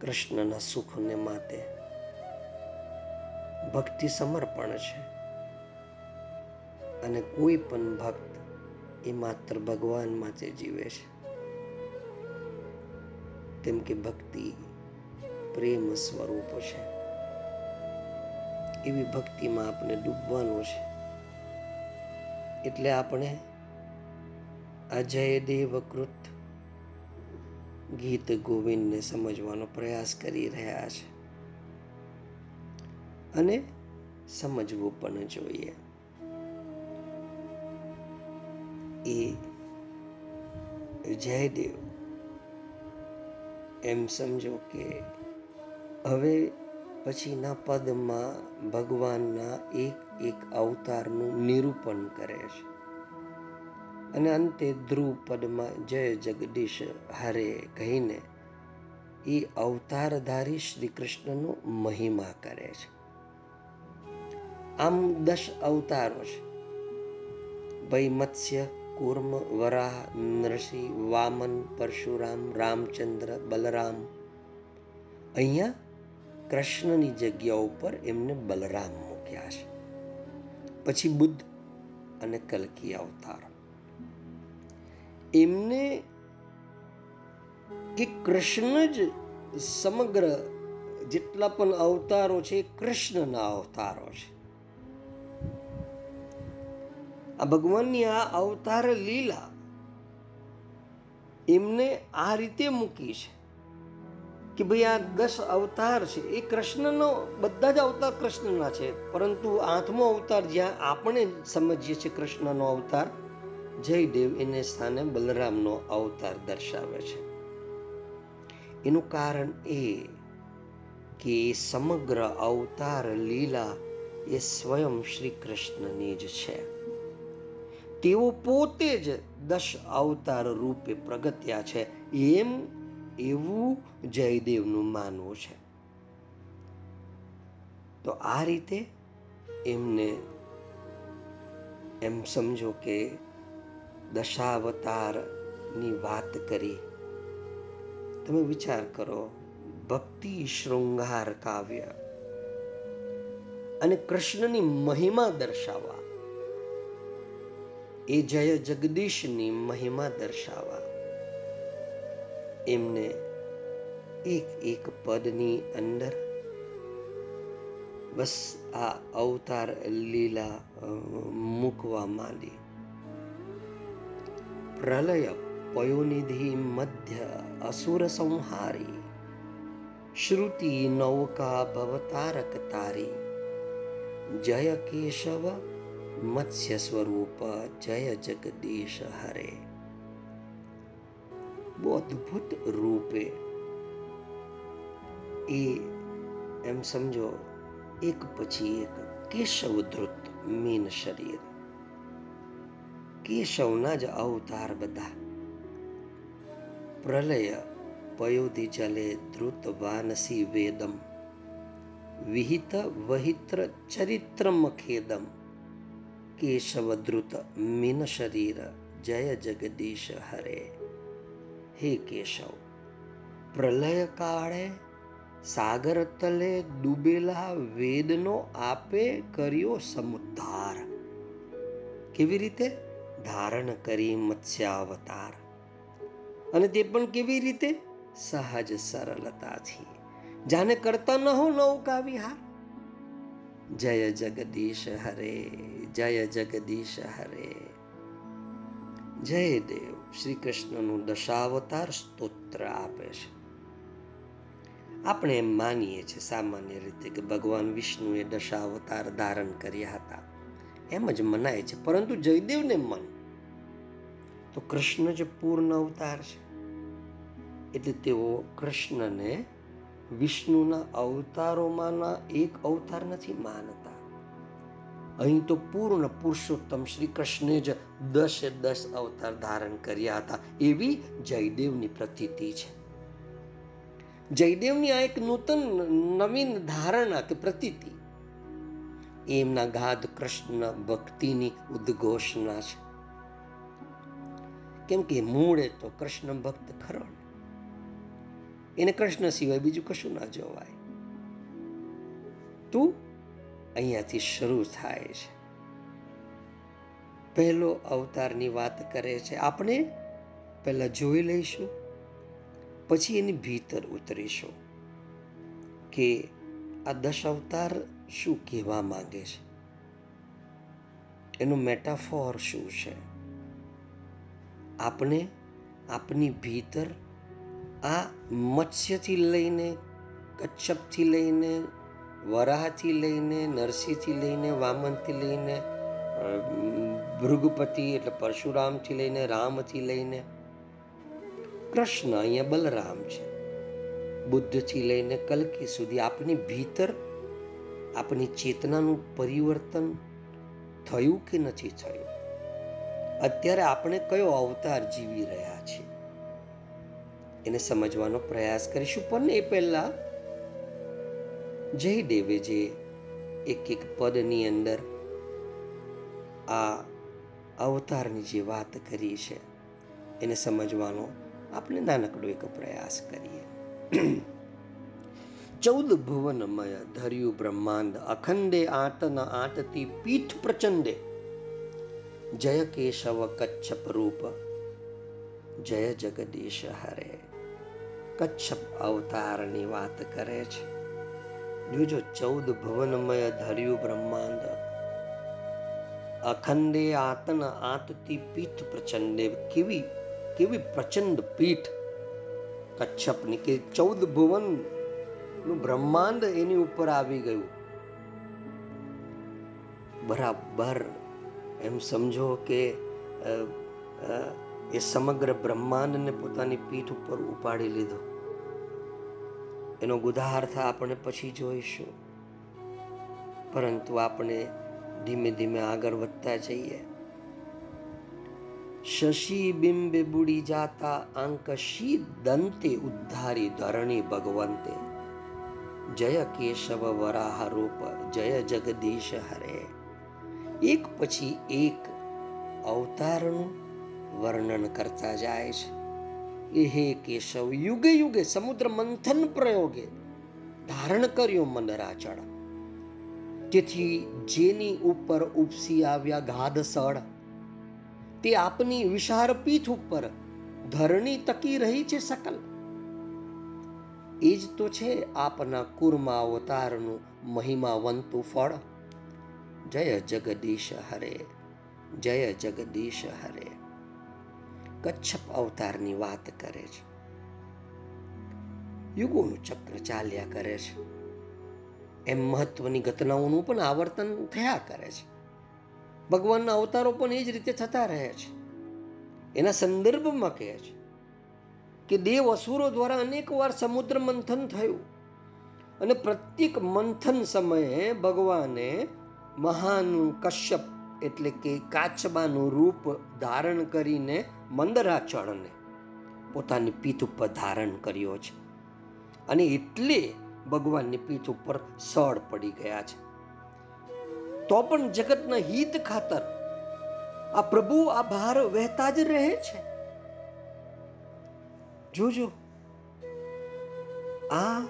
કૃષ્ણના સુખને માટે ભક્તિ સમર્પણ છે. અને કોઈ પણ ભક્ત એ માત્ર ભગવાન માટે જીવે છે. કેમ કે ભક્તિ પ્રેમ સ્વરૂપ છે. એવી ભક્તિમાં આપણે ડૂબવાનું છે. એટલે આપણે અજય દેવકૃત ગીત ગોવિંદને સમજવાનો પ્રયાસ કરી રહ્યા છે. અને સમજવું પણ જોઈએ. એ જયદેવ એમ સમજો કે હવે પછીના પદમાં ભગવાનના એક એક અવતારનું નિરૂપણ કરે છે. અને અંતે ધ્રુવ પદમાં જય જગદીશ હરે કહીને એ અવતારધારી શ્રી કૃષ્ણનો મહિમા કરે છે. આમ દસ અવતારો છે. ભાઈ મત્સ્ય કુર્મ વરાહ નરસિંહ વામન પરશુરામ રામચંદ્ર બલરામ અહીંયા કૃષ્ણની જગ્યા ઉપર એમને બલરામ મૂક્યા છે પછી બુદ્ધ અને કલકી અવતાર એમને કે કૃષ્ણ જ સમગ્ર જેટલા પણ અવતારો છે કૃષ્ણના અવતારો છે આ ભગવાનની આ અવતાર લીલા એમને આ રીતે મૂકી છે કે ભાઈ આ દસ અવતાર છે. એ કૃષ્ણનો, બધા જ અવતાર કૃષ્ણના છે. પરંતુ આઠમો અવતાર જ્યાં આપણે સમજીએ છીએ કૃષ્ણનો અવતાર, જયદેવ એને સ્થાને બલરામનો અવતાર દર્શાવે છે. એનું કારણ એ કે સમગ્ર અવતાર લીલા એ સ્વયં શ્રી કૃષ્ણની જ છે. તેઓ પોતે જ દશ અવતાર રૂપે પ્રગટ્યા છે. એમ એવું જયદેવનું માનવું છે. તો આ રીતે એમને એમ સમજો કે દશાવતારની વાત કરી. તમે વિચાર કરો, ભક્તિ શૃંગાર કાવ્ય અને કૃષ્ણની મહિમા દર્શાવવા. એ જય જગદીશની મહિમા દર્શાવા એમને એક એક પદની અંદર બસ આ અવતાર લીલા મૂકવા માંડી. પ્રલય પયોનિધિ મધ્ય અસુર સંહારી. શ્રુતિ નૌકા ભવતારક તારી. જય કેશવ મત્સ્ય સ્વરૂપ જય જગદીશ હરે બહુ અદ્ભુત રૂપે એ એમ સમજો એક પછી એક કેશવ ધૃત મીન શરીર કેશવના જ અવતાર બધા પ્રલય પયોધિ જલે ધૃત વાનસી વેદમ વિહિત વહિત્ર ચરિત્રમ ખેદમ કેશવ ધૃત મીન શરીર જય જગદીશ હરે હે કેશવ પ્રલય કાળે સાગર તલે ડૂબેલા વેદનો આપે કર્યો સમુદ્ધાર કેવી રીતે ધારણ કરી મત્સ્યાવતાર અને તે પણ કેવી રીતે સહજ સરળતાથી જાને કરતા ન હો નૌકા વિહાર જય જગદીશ હરે જય જગદીશ હરે જય દેવ શ્રી કૃષ્ણનું દશાવતાર સ્તોત્ર આપે છે. આપણે એમ માનીએ છીએ સામાન્ય રીતે કે ભગવાન વિષ્ણુએ દશાવતાર ધારણ કર્યા હતા. એમ જ મનાય છે, પરંતુ જયદેવને મન. તો કૃષ્ણ જે પૂર્ણ અવતાર છે. એટલે તેઓ કૃષ્ણને વિષ્ણુના અવતારોમાંના એક અવતાર નથી માનતા. અહીં તો પૂર્ણ પુરુષોત્તમ શ્રી કૃષ્ણે જ દસે દસ અવતાર ધારણ કર્યા હતા. એવી જયદેવની પ્રતીતિ છે. જયદેવની આ એક નૂતન નવીન ધારણા કે પ્રતીતિ, એમના ગાધ કૃષ્ણ ભક્તિની ઉદ્ઘોષણા છે. કેમ કે મૂળે તો કૃષ્ણ ભક્ત ખરો એને કૃષ્ણ સિવાય બીજું કશું ના જોવાય. તું અહીંયાથી શરૂ થાય છે. પહેલો અવતારની વાત કરે છે. આપણે પહેલા જોઈ લઈશું, પછી એની ભીતર ઉતરીશું કે આ દશ અવતાર શું કહેવા માંગે છે? એનું મેટાફોર શું છે? આપણે આપની ભીતર આ મત્સ્યથી લઈને, કચ્છપથી લઈને વરાહથી લઈને, નરસિંહથી લઈને, વામનથી લઈને ભૃગપતિ એટલે પરશુરામથી લઈને, રામથી લઈને, કૃષ્ણ અહીંયા બલરામ છે. બુદ્ધથી લઈને કલકી સુધી આપની ભીતર આપની ચેતનાનું પરિવર્તન થયું કે નથી થયું? અત્યારે આપણે કયો અવતાર જીવી રહ્યા છીએ? એને સમજવાનો પ્રયાસ કરીશું. પણ એ પહેલા જયદેવે જે એક એક પદની અંદર આ અવતારની જે વાત કરી છે, એને સમજવાનો આપણે નાનકડો એક પ્રયાસ કરીએ. ચૌદ ભુવનમય ધર્યું બ્રહ્માંડ અખંડે આટન આટતી પીઠ પ્રચંડે. જય કેશવ કચ્છપ રૂપ, જય જગદીશ હરે. કચ્છપ અવતારની વાત કરે છે. જોજો ચૌદ ભવનમય ધર્યું બ્રહ્માંડ અખંડે આતન આતતી પીઠ પ્રચંડે કેવી કેવી પ્રચંડ પીઠ કચ્છપની કે ચૌદ ભુવનનું બ્રહ્માંડ એની ઉપર આવી ગયું બરાબર એમ સમજો કે એ સમગ્ર બ્રહ્માંડને પોતાની પીઠ ઉપર ઉપાડી લીધો એનો ગુદાર્થ આપણે પછી જોઈશું. પરંતુ આપણે ધીમે ધીમે આગળ વધતા જઈએ. શશી બિંબે બુડી જાતા આંકશી દંતે ઉદ્ધારી ધરણી ભગવંતે. જય કેશવ વરાહ રૂપ, જય જગદીશ હરે. એક પછી એક અવતારનું વર્ણન કરતા જાય છે. એ હે કેશવ, યુગે યુગે સમુદ્ર મંથન પ્રયોગે ધારણ કર્યો મંદરાચળ તેથી જેની ઉપર ઉપસી આવ્યા ગાધ સળ, તે આપની વિશાળ પીઠ ઉપર ધરણી તકી રહી છે સકલ. એ જ તો છે આપના કુર્મા અવતારનું મહિમાવંતું ફળ. જય જગદીશ હરે, જય જગદીશ હરે. કચ્છપ અવતારની વાત કરે છે. યુગોનું ચક્ર ચાલ્યા કરે છે. એમ મહત્વની ઘટનાઓનું પણ આવર્તન થયા કરે છે. ભગવાનના અવતારો પણ એ જ રીતે થતા રહે છે. એના સંદર્ભમાં કહે છે કે દેવ અસુરો દ્વારા અનેક વાર સમુદ્ર મંથન થયું અને પ્રત્યેક મંથન સમયે ભગવાને મહાન કશ્યપ એટલે કે કાચબાનું રૂપ ધારણ કરીને મંદરાચળને પોતાની પીઠ ઉપર ધારણ કર્યો છે. અને એટલે ભગવાનની પીઠ ઉપર સળ પડી ગયા છે. તો પણ જગતના હિત ખાતર આ પ્રભુ આ ભાર વહેતા જ રહે છે? જોજો, આ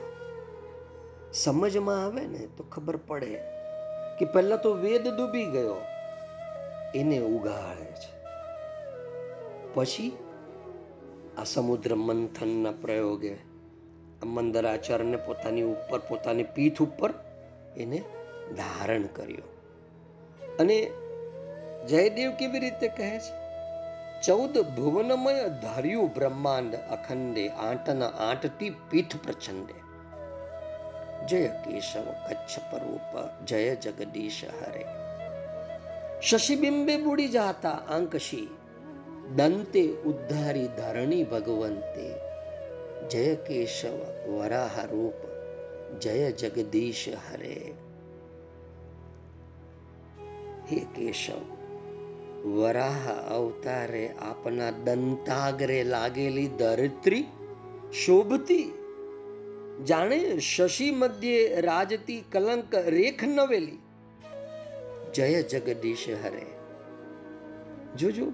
સમજમાં આવે ને તો ખબર પડે કે પહેલા તો વેદ ડૂબી ગયો, એને ઉગાડે છે. પછી આ સમુદ્ર મંથનના પ્રયોગે મંદરાચરને પોતાની ઉપર, પોતાની પીઠ ઉપર એને ધારણ કર્યો. અને જયદેવ કેવી રીતે કહે છે? ચૌદ ભુવનમય ધાર્યું બ્રહ્માંડ અખંડે, આંટના આંટતી પીઠ પ્રચંડે. જય કેશવ કચ્છ પરૂપ, જય જગદીશ હરે. શશિબિંબે બુડી જાતા આંકશી દંતે ઉદ્ધારી ધરણી ભગવંતે. જય કેશવ વરાહ રૂપ, જય જગદીશ હરે. હે કેશવ, વરાહ અવતારે આપના દંતાગ્રે લાગેલી ધરત્રી શોભતી. જાણે શશી મધ્યે રાજતી કલંક રેખ નવેલી. જય જગદીશ હરે. જોજો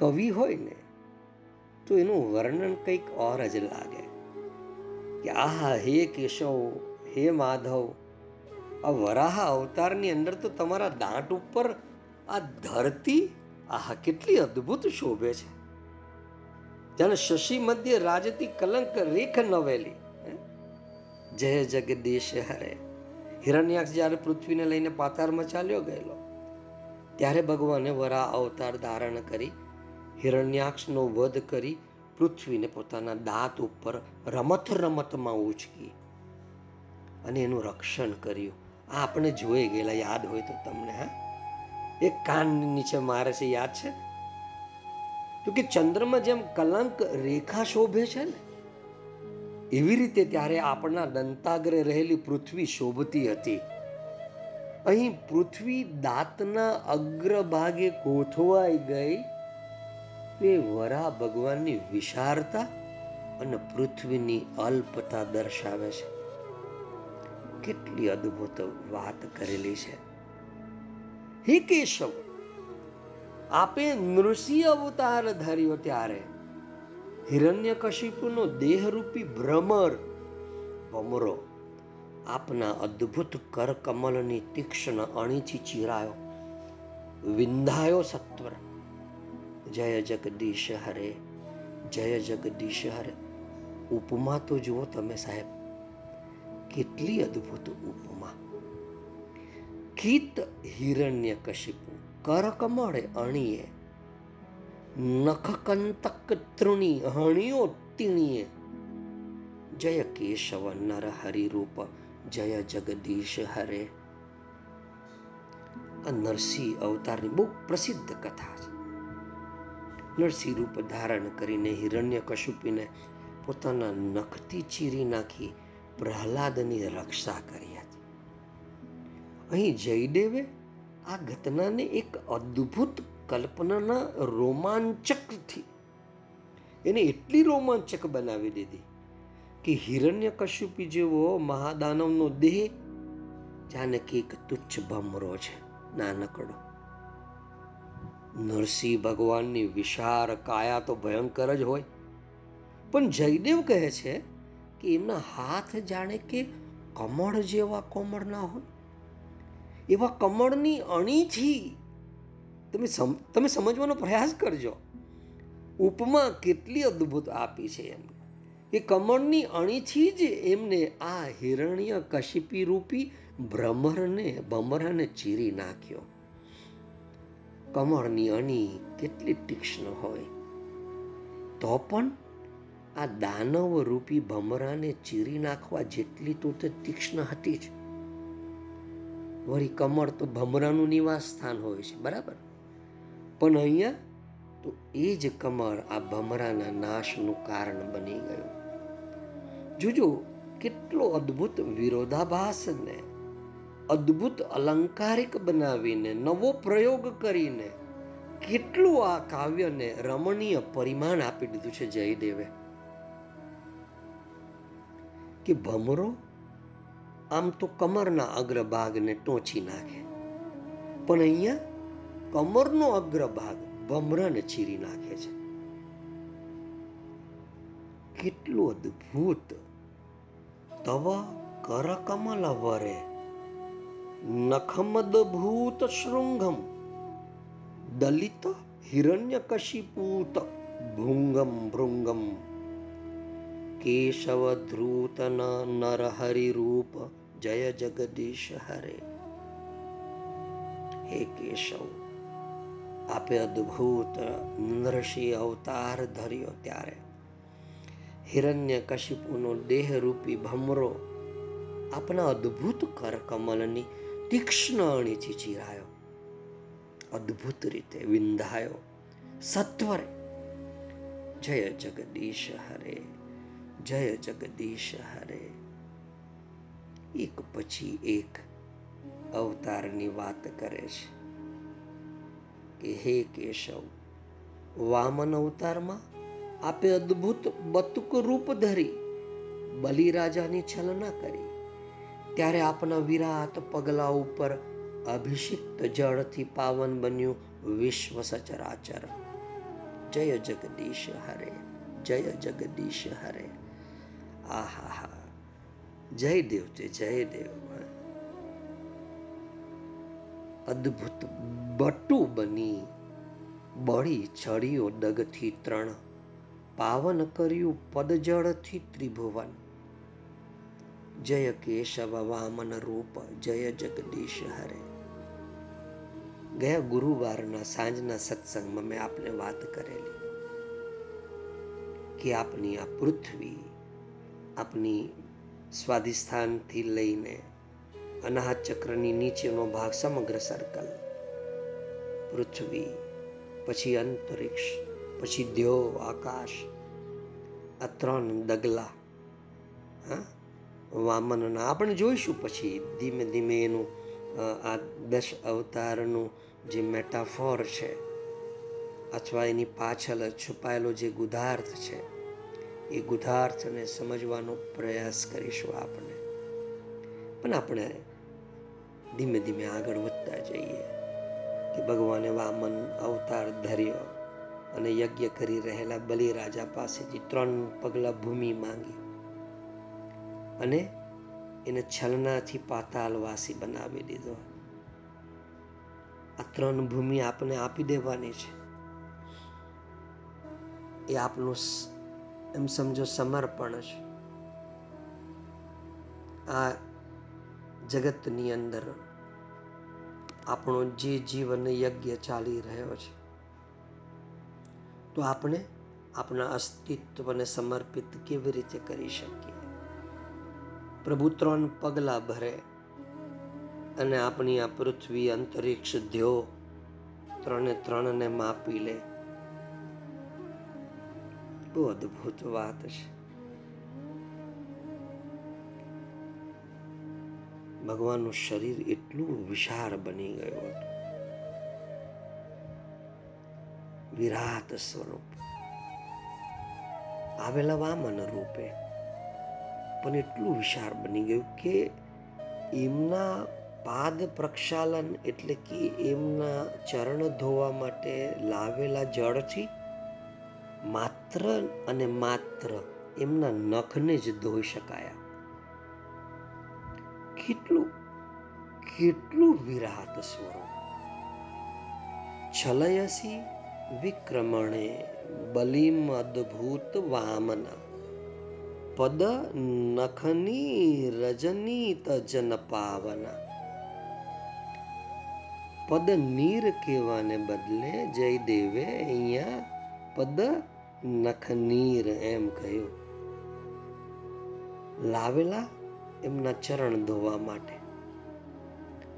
કવિ હોય ને, તો એનું વર્ણન કંઈક ઓર જ લાગે. કે આહા, હે કેશવ, હે માધવ, આ વરાહા અવતારની અંદર તો તમારા દાંત ઉપર આ ધરતી, આહા, કેટલી અદ્ભુત શોભે છે. જાણે શશી મધ્ય રાજતી કલંક રેખ નવેલી જય જગદીશ હરે. હિરણ્યાક્ષ જ્યારે પૃથ્વીને લઈને પાતાળમાં ચાલ્યો ગયેલો, ત્યારે ભગવાને વરા અવતાર ધારણ કરી હિરણ્યાક્ષનો વધ કરી પૃથ્વીને પોતાના દાંત ઉપર રમત રમતમાં ઉચકી અને એનું રક્ષણ કર્યું. આ આપણે જોઈ ગયેલા, યાદ હોય તો તમને, હા? એક કાન નીચે મારે છે, યાદ છે? તો કે ચંદ્રમાં જેમ કલંક રેખા શોભે છે ને, એવી રીતે ત્યારે આપણા દંતાગ્રે રહેલી પૃથ્વી શોભતી હતી. અહીં પૃથ્વી દાંતના અગ્રભાગે ગોઠવાઈ ગઈ તે વરા ભગવાનની વિશાળતા અને પૃથ્વીની અલ્પતા દર્શાવે છે. કેટલી અદ્ભુત વાત કરેલી છે. હે કેશવ, આપે નૃસિંહ અવતાર ધર્યો ત્યારે હિરણ્યકશિપુનો દેહરૂપી ભ્રમર ભમરો આપના અદ્ભુત કરકમલની તીક્ષ્ણ અણીથી ચીરાયો વિંધાયો સત્વર. જય જગદીશ હરે, જય જગદીશ હરે. ઉપમા તો જુઓ તમે સાહેબ, કેટલી અદ્ભુત ઉપમા. કીત હિરણ્ય કશિપુ કરકમળે અણીએ. નખકંતક તૃણી હણિયો તીણીએ જય કેશવ નર હરિરૂપ જય જગદીશ હરે. આ નરસિંહ અવતારની બહુ પ્રસિદ્ધ કથા છે. નરસિંહ રૂપ ધારણ કરીને હિરણ્ય કશુપીને પોતાના નખથી ચીરી નાખી પ્રહલાદની રક્ષા કરી હતી. અહીં જયદેવે આ ઘટનાને એક અદ્ભુત કલ્પનાના રોમાંચકથી, એને એટલી રોમાંચક બનાવી દીધી કે હિરણ્ય કશ્યપી જેવો મહાદાનવનો દેહ જાનકી એક તુચ્છ ભમરો છે, નાનકડો. નરસિંહ ભગવાનની વિશાળ કાયા તો ભયંકર જ હોય. પણ જયદેવ કહે છે કે એમના હાથ જાણે કે કમળ જેવા કોમળ ના હોય. એવા કમળની અણીથી તમે તમે સમજવાનો પ્રયાસ કરજો. ઉપમા કેટલી અદ્ભુત આપી છે એમ. એ કમળની અણીથી જ એમને આ હિરણ્ય કશિપી રૂપી ભ્રમરને, ભમરાને ચીરી નાખ્યો. કમળની અણી કેટલી તીક્ષ્ણ હોય. તો પણ આ દાનવ રૂપી ભમરાને ચીરી નાખવા જેટલી તો તે તીક્ષ્ણ હતી જ. વળી કમળ તો ભમરાનું નિવાસ સ્થાન હોય છે, બરાબર? પણ અહીંયા તો એ જ કમળ આ ભમરાના નાશનું કારણ બની ગયું. જોજો, કેટલો અદ્ભુત વિરોધાભાસ ને. અદ્ભુત અલંકારિક બનાવીને, નવો પ્રયોગ કરીને કેટલું આ કાવ્યને રમણીય પરિમાણ આપી દીધું છે જયદેવે. કે ભમરો આમ તો કમરના અગ્રભાગને ટોચી નાખે, પણ અહીંયા કમરનો અગ્રભાગ ભમરાને ચીરી નાખે છે. કેટલું અદ્ભુત! તવ કરકમલ વરે નખમદભૂત શૃંગમ દલિત હિરણ્યકશિપૂત ભૃંગમ ભૃંગમ કેશવ ધ્રુતન નરહરિ રૂપ જય જગદીશ હરે હે કેશવ આપે અદ્ભુત નરસિંહ અવતાર ધર્યો ત્યારે હિરણ્ય કશિપુનો દેહરૂપી ભમરો આપના અદ્ભુત કર કમલની તીક્ષ્ણ અણીથી ચીરાયો. અદ્ભુત રીતે વિંધાયો. સત્વરે, જય જગદીશ હરે, જય જગદીશ હરે. એક પછી એક અવતારની વાત કરે છે કે, હે કેશવ, વામન અવતારમાં આપે અદ્ભુત બતુક રૂપ ધરી, બલિરાજાની છલના કરી. ત્યારે આપના વિરાટ પગલા ઉપર અભિષિક્ત જળથી પાવન બન્યું વિશ્વ સચરાચર. જય જગદીશ હરે, જય જગદીશ હરે. આહા હા જય દેવ તે જય દેવ. અદ્ભુત બટુ બની, બળી ચડ્યો ડગથી ત્રણ. પાવન કર્યું પદજળથી ત્રિભુવન. જય કેશવ વામન રૂપ જય જગદીશ હરે ગયા ગુરુવારના સાંજના સત્સંગમાં મેં આપને વાત કરેલી કે આપની આ પૃથ્વી આપની સ્વાધિષ્ઠાનથી લઈને અનાહત ચક્રની નીચેનો ભાગ સમગ્ર સર્કલ પૃથ્વી પછી અંતરિક્ષ, પછી દ્યો આકાશ, આ ત્રણ ડગલા હા વામનના. આપણે જોઈશું પછી ધીમે ધીમે એનું આ દશ અવતારનું જે મેટાફોર છે, અથવા એની પાછળ છુપાયેલો જે ગુધાર્થ છે, એ ગુધાર્થને સમજવાનો પ્રયાસ કરીશું આપણે. પણ આપણે ધીમે ધીમે આગળ વધતા જઈએ કે ભગવાને વામન અવતાર ધર્યો અને યજ્ઞ કરી રહેલા બલિરાજા પાસેથી ત્રણ પગલા ભૂમિ માંગી. અને એને છલનાથી પાતાલવાસી બનાવી દીધો. આ ત્રણ ભૂમિ આપને આપી દેવાની છે. એ આપનું એમ સમજો સમર્પણ છે. આ જગતની અંદર આપણો જે જીવન યજ્ઞ ચાલી રહ્યો છે. તો આપણે આપણા અસ્તિત્વને સમર્પિત કેવી રીતે કરી શકીએ? પ્રભુ ત્રણ પગલાં ભરે અને આપણી આ પૃથ્વી અંતરિક્ષ ધ્યો ત્રણે ત્રણને માપી લે. બહુ અદભુત વાત છે. ભગવાનનું શરીર એટલું વિશાળ બની ગયું હતું. વિરાટ સ્વરૂપ. આવેલા વામન રૂપે પણ એટલું વિશાળ બની ગયું કે એમના પાદ પ્રક્ષાલન એટલે કે એમના ચરણ ધોવા માટે લાવેલા જળથી માત્ર અને માત્ર એમના નખને જ ધોઈ શકાયા. કેટલું કેટલું વિરાટ સ્વરૂપ. છલયસી વિક્રમણે બલિમ અદ્ભુત વામના પદ નખની રજની તજન પાવના. પદ નીર કહેવાને બદલે જયદેવે અહીંયા પદ નખનીર એમ કહ્યું. લાવેલા એમના ચરણ ધોવા માટે.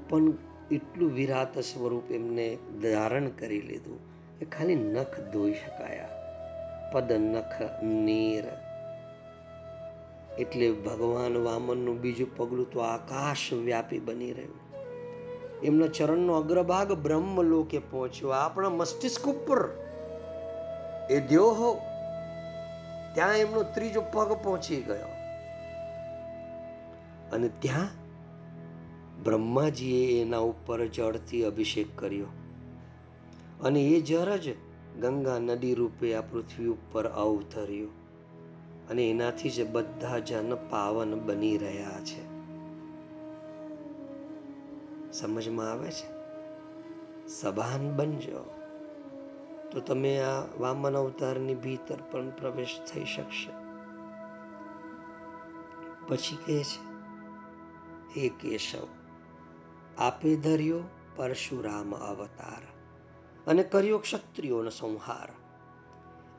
પણ એટલું વિરાટ સ્વરૂપ એમને ધારણ કરી લીધું કે ખાલી નખ ધોઈ શકાયા. પદ નખ નીર એટલે ભગવાન વામનનું બીજું પગલું તો આકાશ વ્યાપી બની રહ્યું. એમના ચરણનો અગ્રભાગ બ્રહ્મ લોકે પહોંચ્યો આપણા મસ્તિષ્ક ઉપર. એ દ્યોહો ત્યાં એમનો ત્રીજો પગ પહોંચી ગયો. અને ત્યાં બ્રહ્માજીએ એના ઉપર જળથી અભિષેક કર્યો. અને એ જળ જ ગંગા નદી રૂપે આ પૃથ્વી ઉપર અવતર્યો. અને એનાથી જ બધા જન પાવન બની રહ્યા છે. સમજમાં આવે છે? સભાન બનજો. તો તમે આ વામન અવતારની ભીતર પણ પ્રવેશ થઈ શકશે. પછી કહે છે, હે કેશવ, આપે ધર્યો પરશુરામ અવતાર અને કર્યો ક્ષત્રિયોનો સંહાર.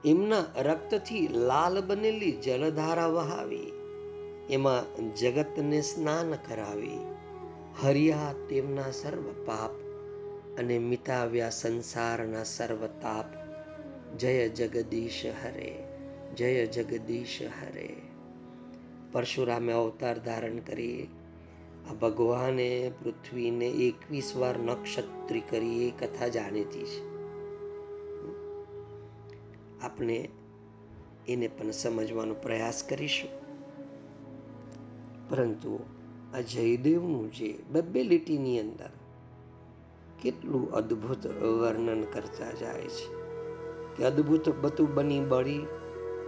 એમના રક્તથી લાલ બનેલી જલધારા વહાવી. એમાં જગતને સ્નાન કરાવી. હરિયા તેમના સર્વ પાપ અને મિટાવ્યા સંસારના સર્વ તાપ. જય જગદીશ હરે, જય જગદીશ હરે. પરશુરામે અવતાર ધારણ કરી. આ ભગવાને પૃથ્વીને એકવીસ વાર નક્ષત્રી કરી એ કથા જાણીતી છે. આપણે એને પણ સમજવાનો પ્રયાસ કરીશું. પરંતુ આ જયદેવનું જે બબ્બે લીટીની અંદર કેટલું અદ્ભુત વર્ણન કરતા જાય છે. કે અદ્ભુત બધું બની બળી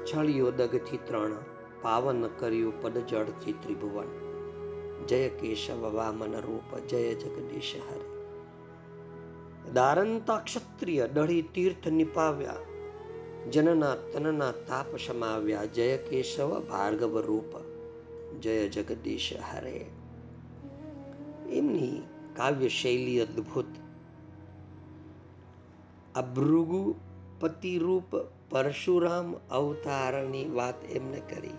છળિયો દગથી ત્રણ પાવન કર્યું પદ જળથી ત્રિભુવન જય કેશવ વામન રૂપ, જય જગદીશ હરે. દારંતા ક્ષત્રિય દળી તીર્થ નિપાવ્યા. જનના તનના તાપ સમાવ્યા જય કેશવ ભાર્ગવ રૂપ, જય જગદીશ હરે. એમની કાવ્ય શૈલી અદ્ભુત. અભૃગુપતિ રૂપ પરશુરામ અવતારની વાત એમને કરી.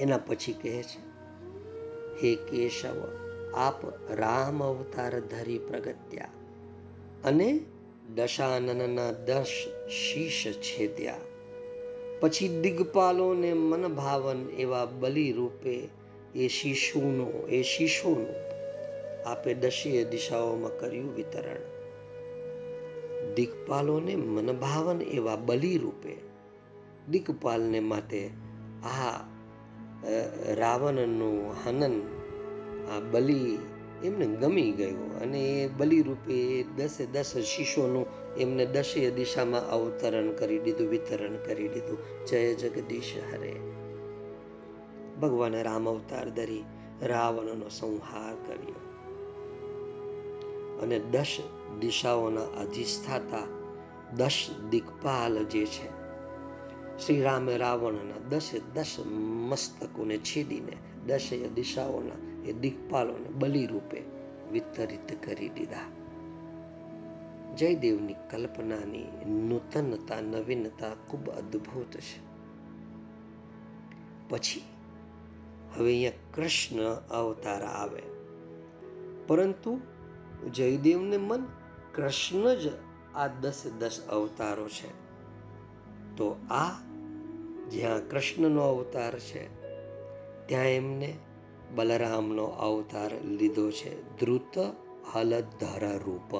એના પછી કહે છે, હે કેશવ, આપ રામ અવતાર ધરી પ્રગત્યા અને દશાનનના દશ શીશ છેદ્યા પછી દિગ્પાલોને મનભાવન એવા બલિ રૂપે એ શિશુનો, એ શિશુનું આપે દશીય દિશાઓમાં કર્યું વિતરણ. દિગ્પાલોને મનભાવન એવા બલિ રૂપે દિગ્પાલને માટે આ રાવણનું હનન, આ બલિ એમને ગમી ગયો અને એ બલિરૂપે દસે દસ શિષ્યોનું એમને દસે દિશામાં અવતરણ કરી દીધું, વિતરણ કરી દીધું. જય જગદીશ હરે. ભગવાને રામ અવતાર ધરી રાવણનો સંહાર કર્યો. અને દસ દિશાઓના અધિષ્ઠાતા, દસ દિગ્પાલ જે છે શ્રી રામે રાવણના દસે દસ મસ્તકોને છેદીને દસે દિશાઓના એ દિગ્પાલોને બલિ રૂપે વિતરિત કરી દીધા. જયદેવની કલ્પનાની નૂતનતા, નવીનતા ખૂબ અદ્ભુત છે. પછી હવે અહીંયા કૃષ્ણ અવતાર આવે. પરંતુ જયદેવને મન કૃષ્ણ જ આ દસ દસ અવતારો છે. તો આ જ્યાં કૃષ્ણનો અવતાર છે, ત્યાં એમને બલરામનો અવતાર લીધો છે. ધ્રુત હલધર રૂપ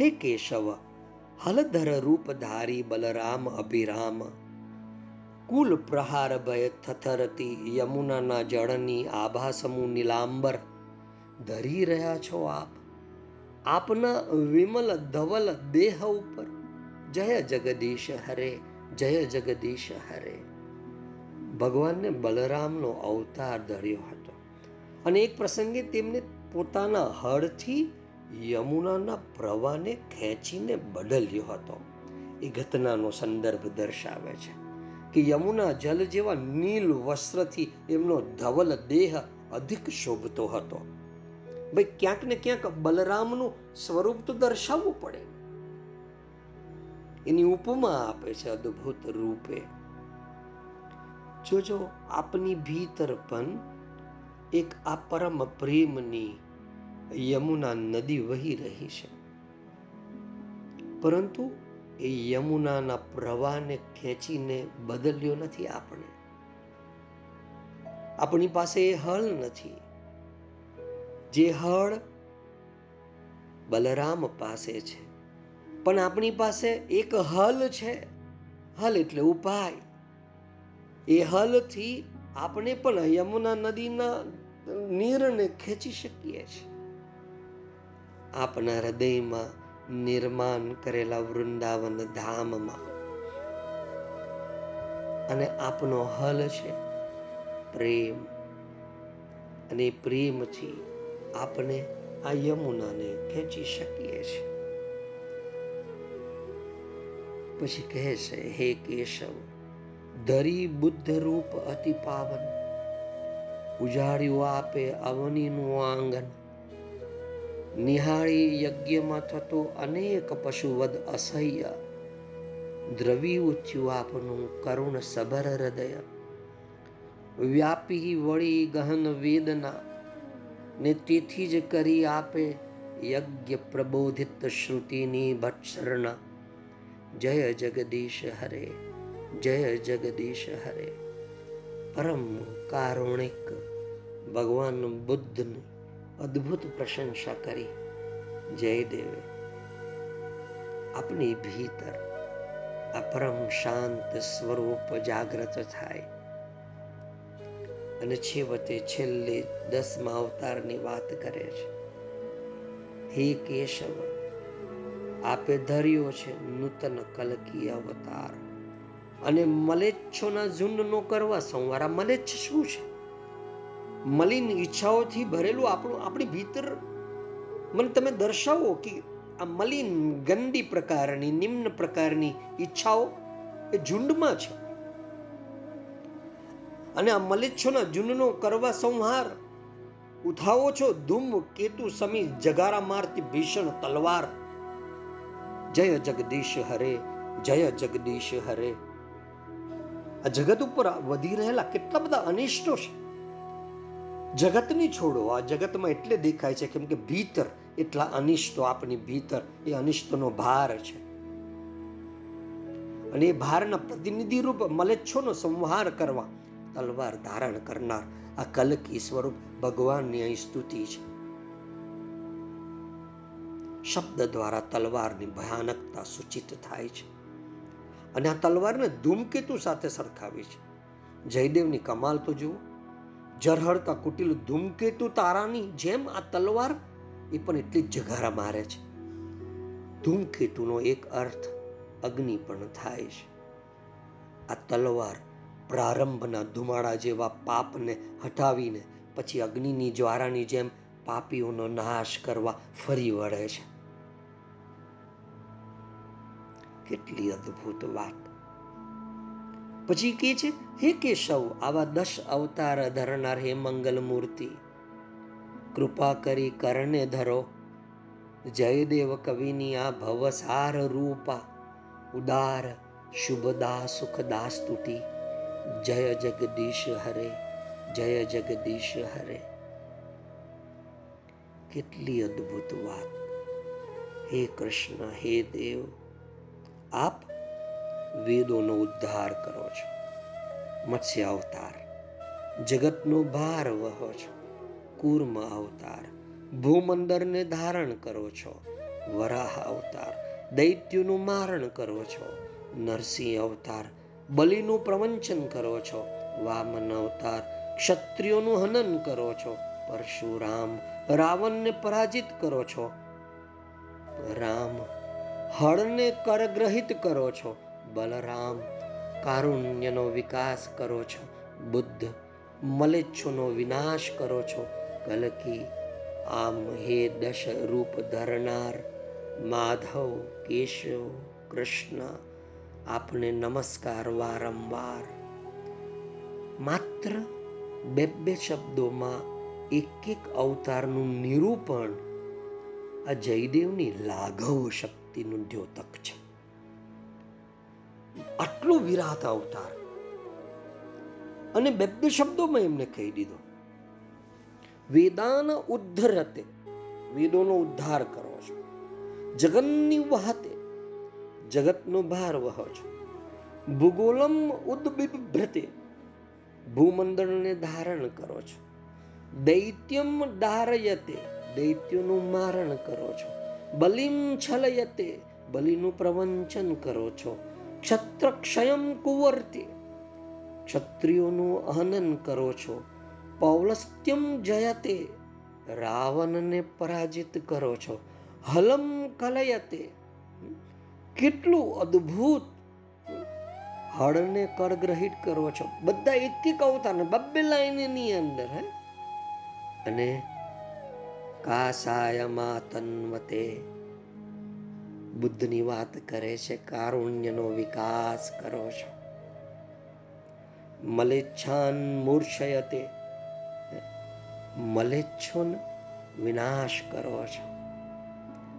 હે કેશવ હલધર રૂપ ધારી બલરામ અભિરામ. કુલ પ્રહાર ભય થથરતી યમુનાના જળની આભા સમૂહ નીલાંબર. ધરી રહ્યા છો આપ. આપના વિમલ ધવલ દેહ ઉપર. જય જગદીશ હરે, જય જગદીશ હરે. ભગવાનને બલરામનો અવતાર ધર્યો હતો. અને એક પ્રસંગે તેમને પોતાના હળથી યમુનાના પ્રવાહને ખેંચીને બદલ્યો હતો. એ ઘટનાનો સંદર્ભ દર્શાવે છે કે યમુના જલ જેવા નીલ વસ્ત્રથી એમનો ધવલ દેહ અધિક શોભતો હતો. ભાઈ, ક્યાંક ને ક્યાંક બલરામનું સ્વરૂપ તો દર્શાવવું પડે. એની ઉપમા આપે છે અદ્ભુત રૂપે. જોજો આપની ભીતર પણ એક આ પરમ પ્રેમની યમુના નદી વહી રહી છે. પરંતુ એ યમુનાના પ્રવાહને ખેંચીને બદલ્યો નથી આપણે. આપણી પાસે એ હળ નથી. જે હળ બલરામ પાસે છે. પણ આપણી પાસે એક હલ છે. હલ એટલે ઉપાય. એ હલથી આપણે પણ યમુના નદીના નીરને ખેંચી શકીએ છીએ. આપના હૃદયમાં નિર્માણ કરેલા વૃંદાવન ધામમાં. અને આપનો હલ છે પ્રેમ. અને પ્રેમથી આપણે આ યમુનાને ખેંચી શકીએ છીએ. પછી કહે છે, હે કેશવ ધરી બુદ્ધ રૂપ અતિ પાવન. ઉજાડ્યું આપે અવનીનું આંગન. નિહાળી યજ્ઞમાં થતો અનેક પશુવદ અસહ્ય. દ્રવી ઉચ્યું આપનું કરુણ સબર હૃદય. વ્યાપી વળી ગહન વેદના. ને તેથી જ કરી આપે યજ્ઞ પ્રબોધિત શ્રુતિની ભત્સરણા જય જગદીશ હરે. જય જગદીશ હરે. પરમ કારુણિક ભગવાન બુદ્ધની અદ્ભુત પ્રશંસા કરી. જયદેવે આપની ભીતર આ શાંત સ્વરૂપ જાગ્રત થાય. અને છેવટે છેલ્લે દસમા અવતારની વાત કરે છે. હે કેશવ, આપે ધર્યો છે નૂતન કલકી અવતાર. અને મલેચ્છોના ઝુંડનો કરવા સંવાર. મલેચ્છ શું છે? મલિન ઈચ્છાઓથી ભરેલું આપણું, આપણી ભીતર. મને તમે દર્શાવો કે આ મલિન ગંદી પ્રકારની, નિમ્ન પ્રકારની ઈચ્છાઓ એ ઝુંડમાં છે. અને આ મલેચ્છોના ઝુંડનો કરવા સંહાર. ઉઠાવો છો ધૂમ, કેતુ, સમી, જગારા મારતી ભીષણ તલવાર. જય જગદીશ હરે, જય જગદીશ હરે. આ જગત ઉપર વધી રહેલા કેટલા બધા અનિષ્ટો છે. જગતની છોડો. આ જગતમાં એટલે દેખાય છે કેમ કે ભીતર એટલા અનિષ્ટો આપની ભીતર એ અનિષ્ટનો ભાર છે. અને એ ભારના પ્રતિનિધિ રૂપ મલેચ્છોનો સંહાર કરવા તલવાર ધારણ કરનાર આ કલકી સ્વરૂપ ભગવાનની અહીં સ્તુતિ છે. શબ્દ દ્વારા તલવારની ભયાનકતા સૂચિત થાય છે. અને આ તલવારને ધૂમકેતુ સાથે સરખાવી છે. જયદેવની કમાલ તો જુઓ. જરહળતા કુટિલ ધૂમકેતુ તારાની જેમ આ તલવાર એ પણ એટલી જ જગારા મારે છે. ધૂમકેતુનો એક અર્થ અગ્નિ પણ થાય છે. આ તલવાર પ્રારંભના ધુમાડા જેવા પાપને હટાવીને પછી અગ્નિની જ્વારાની જેમ પાપીઓનો નાશ કરવા ફરી વળે છે. કેટલી અદ્ભુત વાત. પછી કે છે, હે કેશવ, આવા દશ અવતાર ધરનાર હે મંગલ મૂર્તિ કૃપા કરી કરને ધરો. જયદેવ કવિની આ ભવસાર રૂપા. ઉદાર, શુભદા સુખદા સ્તુતિ જય જગદીશ હરે, જય જગદીશ હરે. કેટલી અદ્ભુત વાત. હે કૃષ્ણ, હે દેવ. આપ વેદોનો ઉદ્ધાર કરો છો. મત્સ્ય અવતાર, જગતનો ભાર વહો છો. કૂર્મ અવતાર, ભૂમંદરને ધારણ કરો છો. વરાહ અવતાર, દૈત્યનું મારણ કરો છો. નરસિંહ અવતાર, બલિનું પ્રવંચન કરો છો. વામન અવતાર, ક્ષત્રિયોનું હનન કરો છો. પરશુરામ, રાવણને પરાજિત કરો છો. રામ હળને કરગ્રહિત કરો છો, બલરામ. કારુણ્યનો વિકાસ કરો છો, બુદ્ધ. મલેચ્છોનો વિનાશ કરો છો, કલકી. આમ હે દશ રૂપ ધરનાર, માધવ, કેશવ, કૃષ્ણ. આપને નમસ્કાર વારંવાર. માત્ર બે બે શબ્દોમાં એક એક અવતારનું નિરૂપણ આ જયદેવની લાઘવ શક્તિનું દ્યોતક છે આટલો વિરાટ અવતાર. અને બે બે શબ્દોમાં એમને કહી દીધો. વેદાન ઉદ્ધરતે. વેદોનો ઉદ્ધાર કરો છો. જગનની વહતે. જગતનો ભાર વહો છો. ભૂગોલમ ઉદ્બિભ્રતે. ભૂમંડળને ધારણ કરો છો. દૈત્યમ ધારયતે. દૈત્યોનું મારણ કરો છો. બલિમ છલયતે, બલિનું પ્રવંચન કરો છો. ક્ષત્ર ક્ષયમ કુવર્તે, ક્ષત્રિયોનું અહનન કરો છો. પૌલસ્ત્યમ જયતે, રાવણને પરાજિત કરો છો. હલમ કલયતે, કેટલું અદ્ભુત હળને કરગ્રહિત કરો છો. બધા એક એક અવતારને, બબ્બે લાઈનની અંદર, હે? અને કાસાયમાં તન્વતે બુદ્ધની વાત કરે છે, કારુણ્યનો વિકાસ કરો છો. મલેચ્છાન મૂર્છયતે. મલેચ્છોન વિનાશ કરો છો.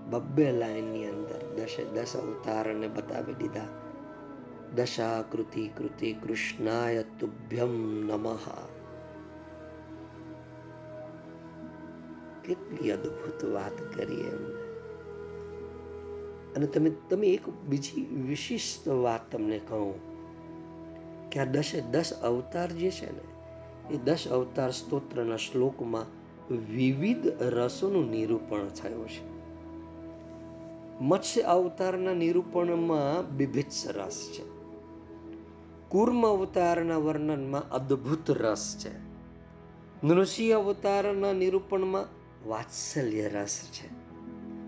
બબ્બે લાઈનની અંદર દશે દસ અવતારને બતાવી દીધા. દશાકૃતિ કૃતિ કૃષ્ણાય તુભ્યમ નમઃ. કેટલી અદ્ભુત વાત કરી એમને અને તમે તમે એક બીજી વિશિષ્ટ વાત તમને કહું કે આ દસે, દસ અવતાર જે છે ને, એ દસ અવતાર સ્તોત્રના શ્લોકમાં વિવિધ રસોનું નિરૂપણ થયું છે. મત્સ્ય અવતારના નિરૂપણમાં બિભિત્સ રસ છે. કુર્મ અવતારના વર્ણનમાં અદ્ભુત રસ છે. નૃષિ અવતારના નિરૂપણમાં વાત્સલ્ય રસ છે.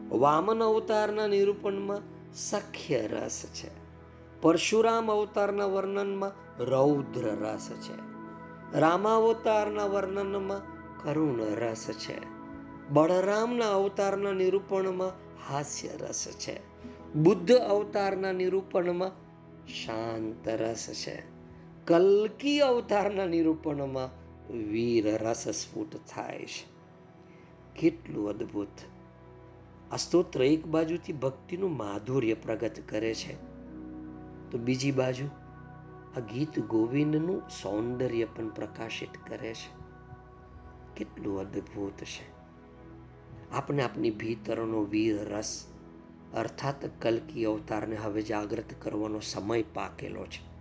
વામન અવતારના નિરૂપણમાં સખ્ય રસ છે. પરશુરામ અવતારના વર્ણનમાં રૌદ્ર રસ છે. રામાવતારના વર્ણનમાં કરુણ રસ છે. બળરામના અવતારના નિરૂપણમાં હાસ્ય રસ છે. બુદ્ધ અવતારના નિરૂપણમાં શાંત રસ છે. કલ્કી અવતારના નિરૂપણમાં વીર રસ સ્ફુટ થાય છે. કેટલું અદ્ભુત. આ સ્તોત્ર એક બાજુથી ભક્તિનું માધુર્ય પ્રગટ કરે છે. તો બીજી બાજુ, આ ગીત ગોવિંદનું સૌંદર્ય પણ પ્રકાશિત કરે છે. કેટલું અદ્ભુત છે. આપણે આપની ભીતરનો વીર રસ, અર્થાત કલકી અવતારને હવે જાગૃત કરવાનો સમય પાકેલો છે.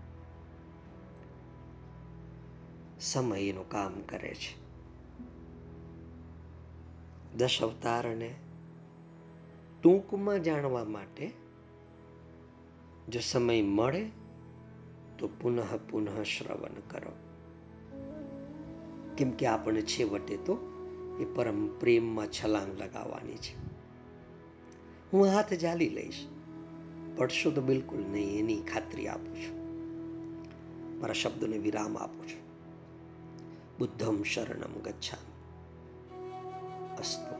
સમય એનું કામ કરે છે. દશ અવતારને ટૂંકમાં જાણવા માટે જો સમય મળે તો પુનઃ પુનઃ શ્રવણ કરો. કેમ કે આપણે છેવટે તો એ પરમ પ્રેમમાં છલાંગ લગાવવાની છે. હું હાથ જાલી લઈશ. પડશો તો બિલકુલ નહીં, એની ખાતરી આપું છું. મારા શબ્દોને વિરામ આપું છું. બુદ્ધમ શરણમ ગચ્છામી. 私と。